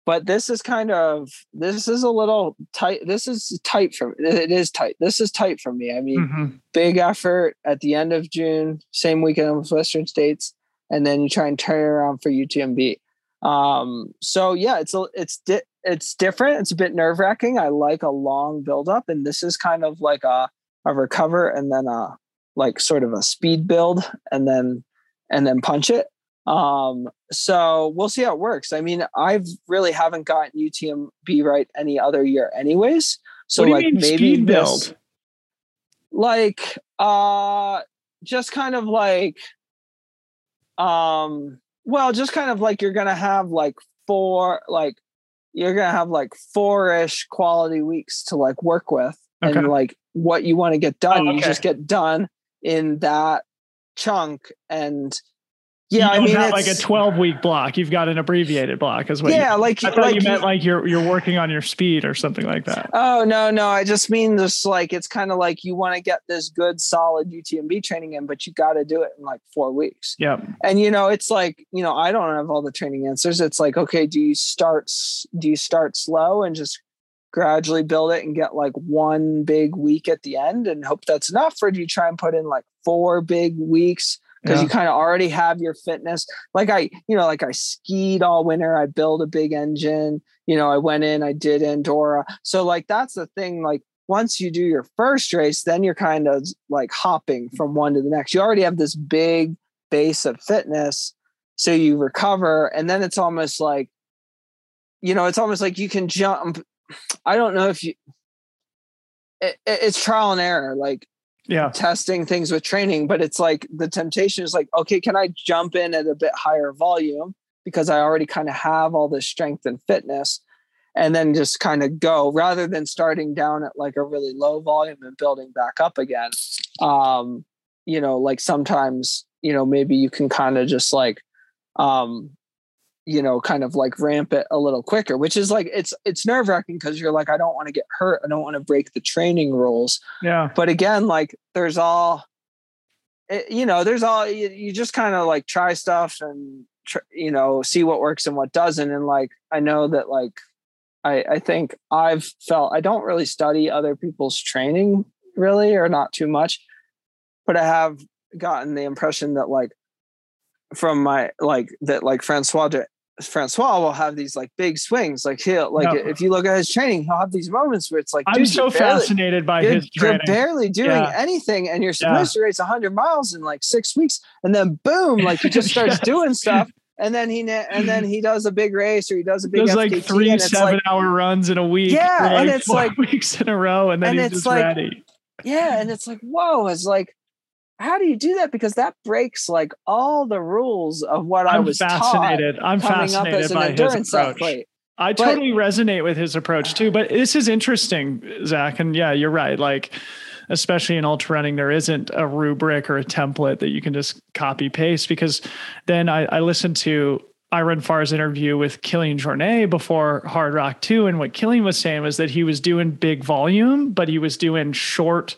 but this is kind of this is a little tight. This is tight for me. it is tight. This is tight for me. I mean, mm-hmm. big effort at the end of June, same weekend with Western States, and then you try and turn around for UTMB. Um, so yeah, it's a it's di- it's different. It's a bit nerve wracking. I like a long build up, and this is kind of like a a recover and then a like sort of a speed build and then and then punch it. Um, so we'll see how it works. I mean, I've really haven't gotten UTMB right any other year, anyways. So like maybe speed this, build, like uh, just kind of like, um, well, just kind of like you're gonna have like four, like you're gonna have like four-ish quality weeks to like work with, okay. and like what you want to get done, oh, okay. you just get done in that chunk and yeah, I mean, like a 12 week block. You've got an abbreviated block as well. Yeah, like I thought like, you meant like you're you're working on your speed or something like that. Oh no, no, I just mean this like it's kind of like you want to get this good solid UTMB training in, but you got to do it in like four weeks. Yeah, and you know it's like you know I don't have all the training answers. It's like okay, do you start do you start slow and just gradually build it and get like one big week at the end and hope that's enough or do you try and put in like four big weeks. Because yeah. you kind of already have your fitness. Like i you know like i skied all winter. I built a big engine. You know i went in i did andorra. So like that's the thing. Like once you do your first race then you're kind of like hopping from one to the next. You already have this big base of fitness so you recover and then it's almost like you know it's almost like you can jump I don't know if you. It, it's trial and error, like yeah, testing things with training. But it's like the temptation is like, okay, can I jump in at a bit higher volume because I already kind of have all this strength and fitness, and then just kind of go rather than starting down at like a really low volume and building back up again. Um, you know, like sometimes you know maybe you can kind of just like um you know, kind of like ramp it a little quicker, which is like it's it's nerve wracking because you're like, I don't want to get hurt. I don't want to break the training rules. Yeah. But again, like there's all, it, eh, you know, there's all you, you just kind of like try stuff and tr- you know see what works and what doesn't. And like I know that like I I think I've felt I don't really study other people's training really or not too much, but I have gotten the impression that like from my like that like Francois Francois will have these like big swings. Like he'll like no. if you look at his training, he'll have these moments where it's like I'm so barely, fascinated by his training. You're barely doing yeah. anything, and you're supposed yeah. to race 100 miles in like six weeks, and then boom, like he just starts doing stuff. And then he and then he does a big race or he does a big does like three seven like, hour runs in a week. Yeah, like and it's like weeks in a row, and then and he's just like, ready. Yeah, and it's like whoa, it's like how do you do that? Because that breaks like all the rules of what I'm I was fascinated. I'm fascinated by his approach. Athlete. I but, totally resonate with his approach too. But this is interesting, Zach. And yeah, you're right. Like, especially in ultra running, there isn't a rubric or a template that you can just copy paste. Because then I, I listened to Iron Farr's interview with Kilian Jornet before Hardrock 2. And what Kilian was saying was that he was doing big volume, but he was doing short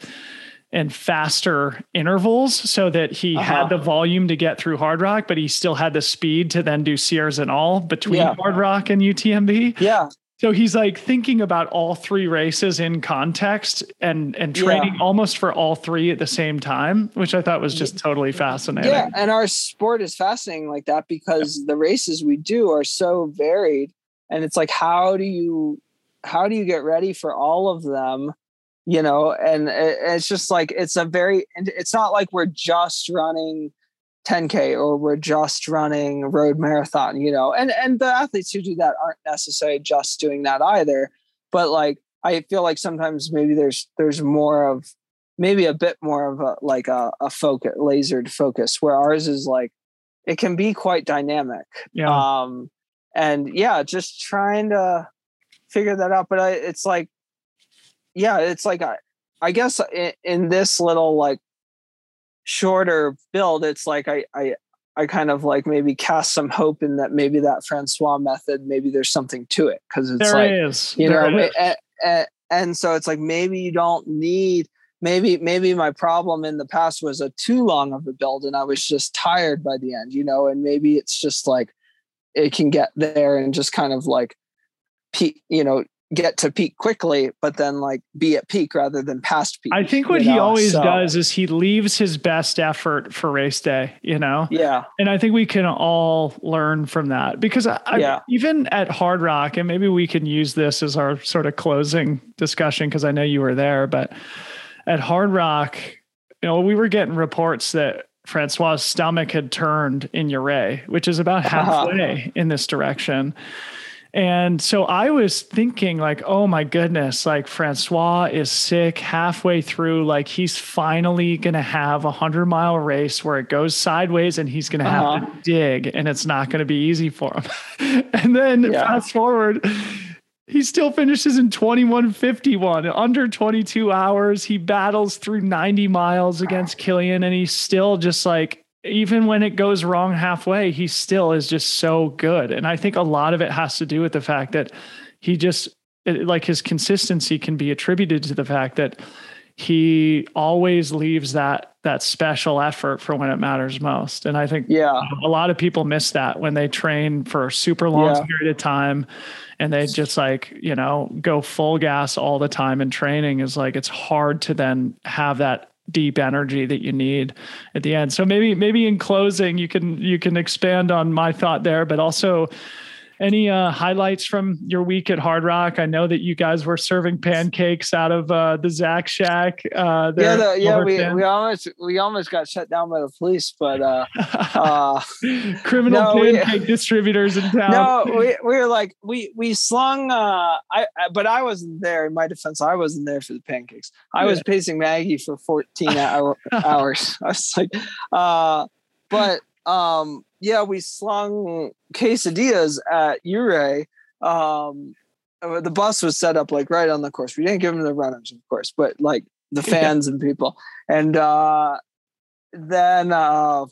and faster intervals so that he uh-huh. had the volume to get through Hardrock, but he still had the speed to then do Sierre-Zinal between yeah. Hardrock and UTMB. Yeah. So he's like thinking about all three races in context and and training yeah. almost for all three at the same time, which I thought was just totally fascinating. Yeah, and our sport is fascinating like that because the races we do are so varied and it's like how do you how do you get ready for all of them you know and it's just like it's a very it's not like we're just running 10k or we're just running road marathon you know and and the athletes who do that aren't necessarily just doing that either but like i feel like sometimes maybe there's there's more of maybe a bit more of a like a, a focus lasered focus where ours is like it can be quite dynamic yeah. um and yeah just trying to figure that out but I, it's like yeah, it's like I, I guess in, in this little like shorter build, it's like I I I kind of like maybe cast some hope in that maybe that Francois method, maybe there's something to it because it's there like is. you there know, and, and, and so it's like maybe you don't need maybe maybe my problem in the past was a too long of a build and I was just tired by the end, you know, and maybe it's just like it can get there and just kind of like you know get to peak quickly, but then like be at peak rather than past peak. I think what he know? always so, does is he leaves his best effort for race day, you know? Yeah. And I think we can all learn from that because I, yeah. even at Hardrock, and maybe we can use this as our sort of closing discussion because I know you were there, but at Hardrock, you know, we were getting reports that Francois' stomach had turned in Ouray, which is about halfway uh-huh. in this direction. And so I was thinking, like, oh my goodness, like Francois is sick halfway through. Like, he's finally going to have a 100 mile race where it goes sideways and he's going to uh-huh. have to dig and it's not going to be easy for him. and then yeah. fast forward, he still finishes in 2151 under 22 hours. He battles through 90 miles against Kilian and he's still just like even when it goes wrong halfway, he still is just so good. And I think a lot of it has to do with the fact that he just it, like his consistency can be attributed to the fact that he always leaves that that special effort for when it matters most. And I think yeah, a lot of people miss that when they train for a super long yeah. period of time and they just like, you know, go full gas all the time in training is like it's hard to then have that deep energy that you need at the end. So maybe maybe in closing you can you can expand on my thought there, but also any uh, highlights from your week at Hardrock? I know that you guys were serving pancakes out of uh, the Zach Shack. Uh, yeah, the, yeah, we, we almost we almost got shut down by the police, but uh, uh, criminal no, pancake we, distributors in town. No, we, we were like we we slung. Uh, I but I wasn't there. In my defense, I wasn't there for the pancakes. I yeah. was pacing Maggie for fourteen hour, hours. I was like, uh, but um, yeah, we slung quesadillas at Ouray. Um, uh, the bus was set up like right on the course. We didn't give them the runners, of course, but like the fans and people. And uh, then, uh,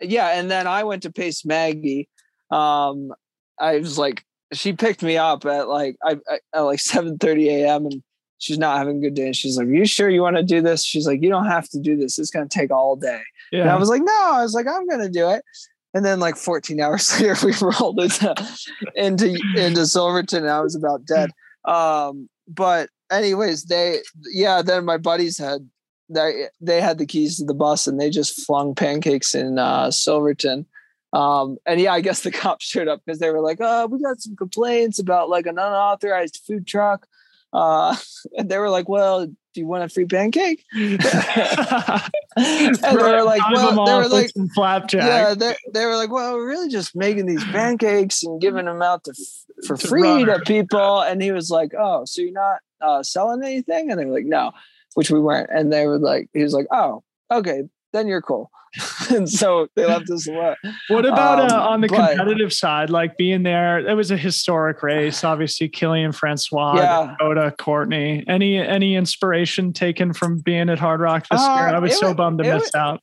yeah, and then I went to pace Maggie. um, I was like, she picked me up at like I, I at like seven thirty a.m. and she's not having a good day. And she's like, "Are you sure you want to do this?" She's like, "You don't have to do this. It's gonna take all day." Yeah. And I was like, "No." I was like, "I'm gonna do it." And then like 14 hours later, we rolled into into into Silverton, and I was about dead. Um, but anyways, they yeah. Then my buddies had they they had the keys to the bus, and they just flung pancakes in uh, Silverton. Um, and yeah, I guess the cops showed up because they were like, "Oh, we got some complaints about like an unauthorized food truck." Uh, and they were like, "Well, do you want a free pancake?" and they were like, "Well, they were like flapjack." Yeah, they, they were like, "Well, we're really just making these pancakes and giving them out to, for to free to people." And he was like, "Oh, so you're not uh, selling anything?" And they were like, "No," which we weren't. And they were like, "He was like, oh, okay, then you're cool." and so they left us alone. What about uh, um, uh, on the but, competitive side, like being there? It was a historic race. Obviously, Kilian Francois, yeah. Dakota, Courtney. Any any inspiration taken from being at Hardrock this uh, year? I was so was, bummed to miss was, out.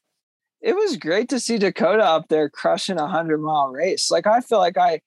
It was great to see Dakota up there crushing a hundred mile race. Like I feel like I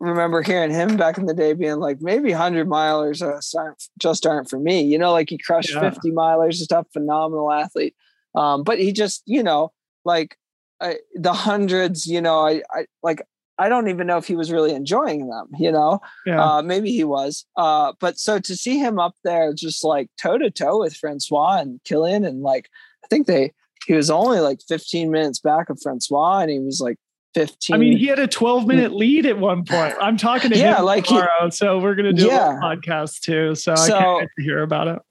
remember hearing him back in the day being like, maybe hundred milers uh, just aren't for me. You know, like he crushed yeah. fifty milers and stuff. Phenomenal athlete. Um, but he just, you know, like I, the hundreds, you know, I, I like, I don't even know if he was really enjoying them, you know, yeah. uh, maybe he was. Uh, but so to see him up there, just like toe to toe with Francois and Kilian, and like, I think they, he was only like 15 minutes back of Francois and he was like 15. I mean, he had a 12 minute lead at one point. I'm talking to yeah, him like tomorrow, he, so we're gonna do yeah. a podcast too. So, so I can't wait to hear about it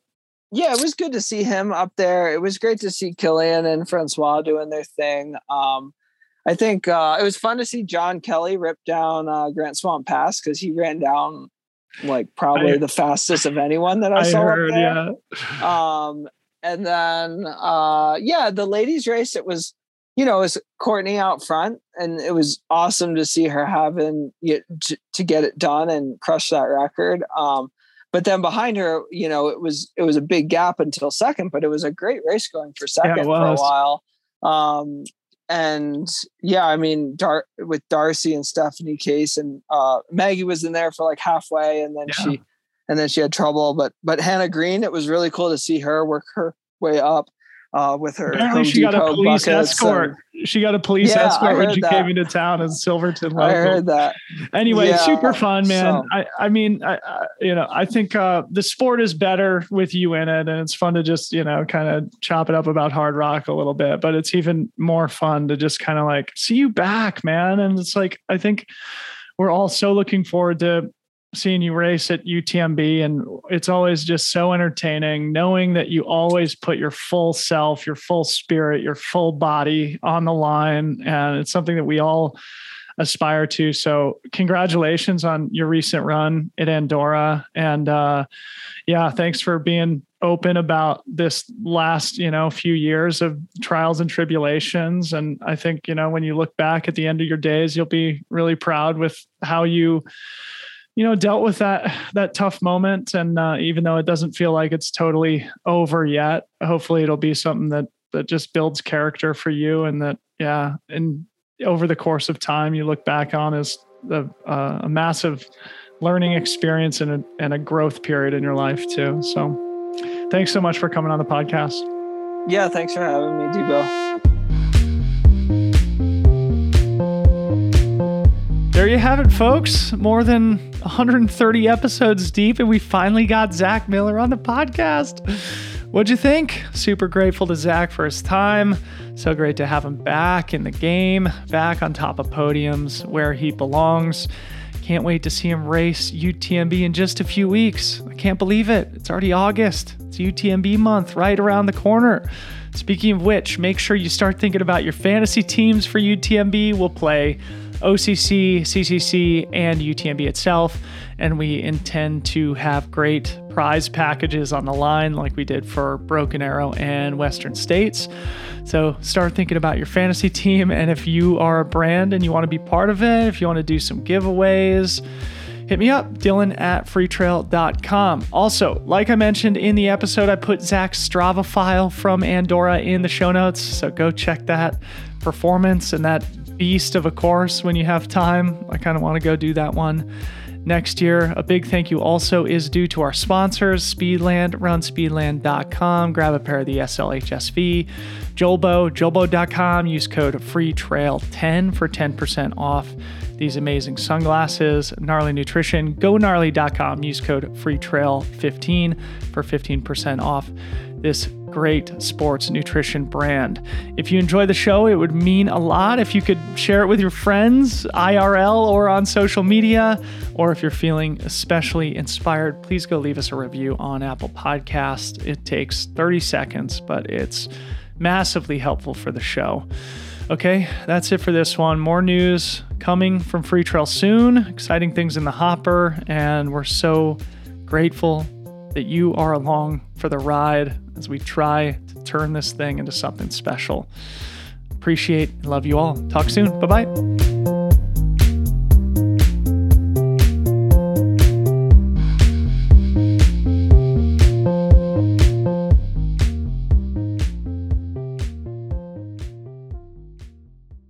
yeah, it was good to see him up there. It was great to see Kilian and Francois doing their thing. Um, I think uh, it was fun to see John Kelly rip down uh, Grant Swamp Pass because he ran down like probably I, the fastest of anyone that I, I saw heard, up there. Yeah. Um, and then uh, yeah, the ladies race. It was you know it was Courtney out front, and it was awesome to see her having to, to get it done and crush that record. Um, but then behind her, you know, it was it was a big gap until second, but it was a great race going for second yeah, for a while. Um, and yeah, I mean, Dar- with Darcy and Stephanie Case and uh, Maggie was in there for like halfway, and then yeah. she and then she had trouble. But but Hannah Green, it was really cool to see her work her way up uh, with her. Apparently, she got a police escort. And, she got a police yeah, escort when she that. came into town in Silverton. Local. I heard that. Anyway, yeah, super fun, man. So. I, I mean, I, I, you know, I think uh, the sport is better with you in it, and it's fun to just you know kind of chop it up about Hardrock a little bit. But it's even more fun to just kind of like see you back, man. And it's like I think we're all so looking forward to seeing you race at UTMB and it's always just so entertaining knowing that you always put your full self, your full spirit, your full body on the line and it's something that we all aspire to. So congratulations on your recent run at Andorra and uh yeah, thanks for being open about this last, you know, few years of trials and tribulations and I think, you know, when you look back at the end of your days, you'll be really proud with how you you know dealt with that that tough moment. And uh, even though it doesn't feel like it's totally over yet hopefully it'll be something that that just builds character for you and that yeah and over the course of time you look back on as a, uh, a massive learning experience and a, and a growth period in your life too. So thanks so much for coming on the podcast. Yeah thanks for having me debo. There you have it, folks. More than 130 episodes deep, and we finally got Zach Miller on the podcast. What'd you think? Super grateful to Zach for his time. So great to have him back in the game, back on top of podiums where he belongs. Can't wait to see him race UTMB in just a few weeks. I can't believe it. It's already August. It's UTMB month right around the corner. Speaking of which, make sure you start thinking about your fantasy teams for UTMB. We'll play OCC, CCC, and UTMB itself. And we intend to have great prize packages on the line like we did for Broken Arrow and Western States. So start thinking about your fantasy team. And if you are a brand and you want to be part of it, if you want to do some giveaways, hit me up, Dylan at freetrail.com. Also, like I mentioned in the episode, I put Zach's Strava file from Andorra in the show notes. So go check that performance and that beast of a course when you have time. I kind of want to go do that one next year. A big thank you also is due to our sponsors, Speedland, runspeedland.com. Grab a pair of the SLHSV, Julbo, julbo.com. Use code FREETRAIL10 for 10% off these amazing sunglasses. Gnarly Nutrition, go gnarly.com. Use code FREETRAIL15 for 15% off this great sports nutrition brand. If you enjoy the show, it would mean a lot if you could share it with your friends, IRL or on social media. Or if you're feeling especially inspired, please go leave us a review on Apple Podcast. It takes 30 seconds, but it's massively helpful for the show. Okay, that's it for this one. More news coming from Freetrail soon. Exciting things in the hopper, and we're so grateful that you are along for the ride as we try to turn this thing into something special. Appreciate and love you all. Talk soon. Bye bye.